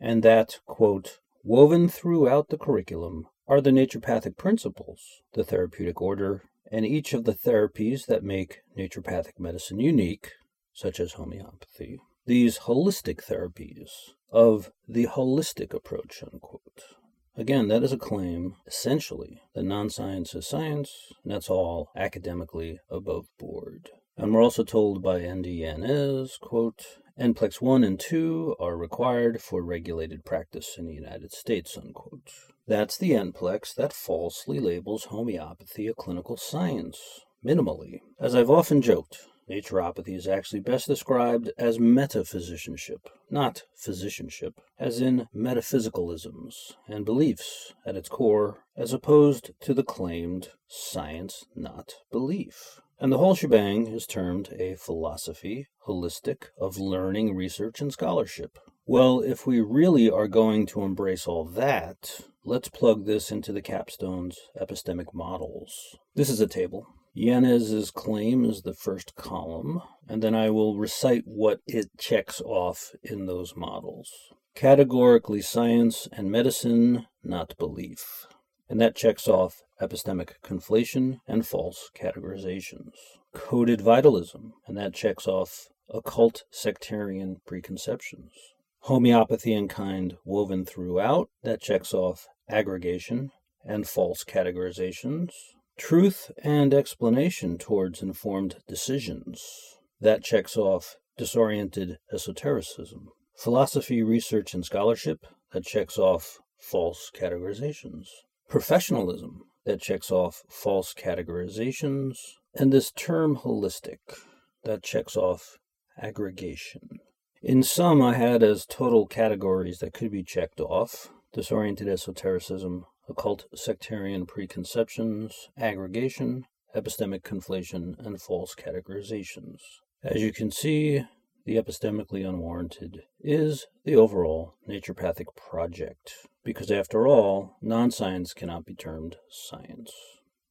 and that, quote, woven throughout the curriculum are the naturopathic principles, the therapeutic order, and each of the therapies that make naturopathic medicine unique, such as homeopathy, these holistic therapies of the holistic approach, unquote. Again, that is a claim, essentially, that non science is science, and that's all academically above board. And we're also told by NDNS, quote, NPLEX 1 and 2 are required for regulated practice in the United States, unquote. That's the NPLEX that falsely labels homeopathy a clinical science, minimally. As I've often joked, Naturopathy is actually best described as metaphysicianship, not physicianship, as in metaphysicalisms and beliefs at its core, as opposed to the claimed science, not belief. And the whole shebang is termed a philosophy, holistic, of learning, research, and scholarship. Well, if we really are going to embrace all that, let's plug this into the capstone's epistemic models. This is a table Yanez's claim is the first column, and then I will recite what it checks off in those models. Categorically science and medicine, not belief. And that checks off epistemic conflation and false categorizations. Coded vitalism, and that checks off occult sectarian preconceptions. Homeopathy and kind woven throughout, that checks off aggregation and false categorizations. Truth and explanation towards informed decisions. That checks off disoriented esotericism. Philosophy, research, and scholarship. That checks off false categorizations. Professionalism. That checks off false categorizations. And this term holistic. That checks off aggregation. In sum, I had as total categories that could be checked off disoriented esotericism, occult sectarian preconceptions, aggregation, epistemic conflation, and false categorizations. As you can see, the epistemically unwarranted is the overall naturopathic project, because after all, non science cannot be termed science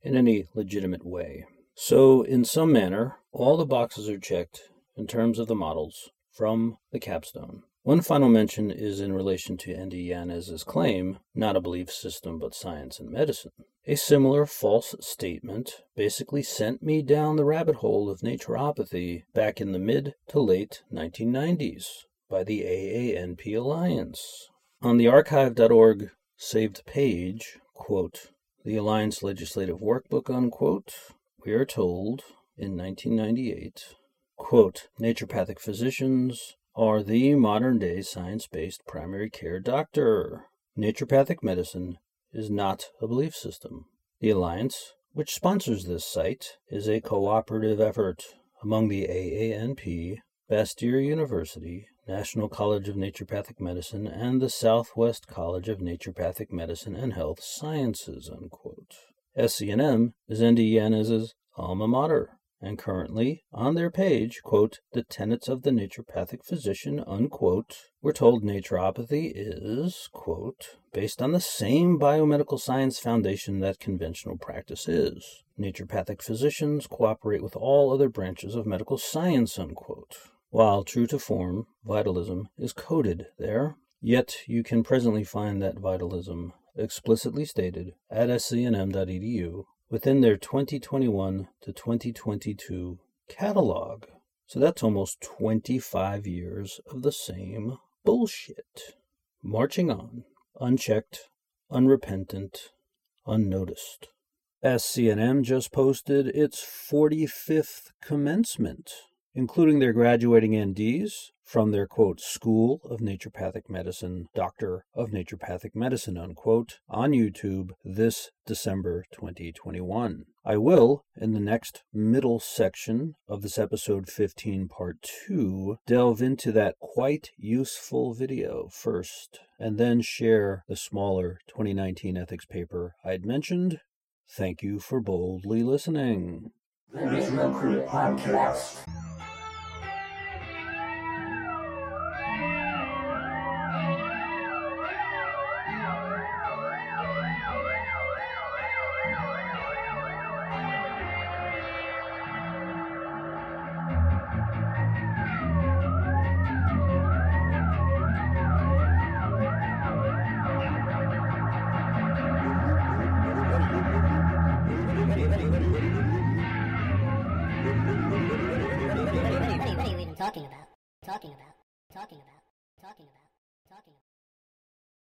in any legitimate way. So, in some manner, all the boxes are checked in terms of the models from the capstone. One final mention is in relation to N.D. Yanez's claim, not a belief system but science and medicine. A similar false statement basically sent me down the rabbit hole of naturopathy back in the mid to late 1990s by the AANP Alliance. On the archive.org saved page, quote, the Alliance Legislative Workbook, unquote, we are told in 1998, quote, naturopathic physicians are the modern day science based primary care doctor. Naturopathic medicine is not a belief system. The Alliance, which sponsors this site, is a cooperative effort among the AANP, Bastyr University, National College of Naturopathic Medicine, and the Southwest College of Naturopathic Medicine and Health Sciences. Unquote. SCNM is ND alma mater and currently on their page, quote, the tenets of the naturopathic physician, unquote, we're told naturopathy is, quote, based on the same biomedical science foundation that conventional practice is. Naturopathic physicians cooperate with all other branches of medical science, unquote. While true to form, vitalism is coded there, yet you can presently find that vitalism explicitly stated at scnm.edu within their 2021 to 2022 catalog. So that's almost 25 years of the same bullshit. Marching on, unchecked, unrepentant, unnoticed. SCNM just posted its 45th commencement, including their graduating NDs from their quote School of Naturopathic Medicine, Doctor of Naturopathic Medicine unquote, on YouTube this December 2021. I will, in the next middle section of this episode 15 part 2, delve into that quite useful video first, and then share the smaller 2019 ethics paper I'd mentioned. Thank you for boldly listening. The Naturocrit Podcast.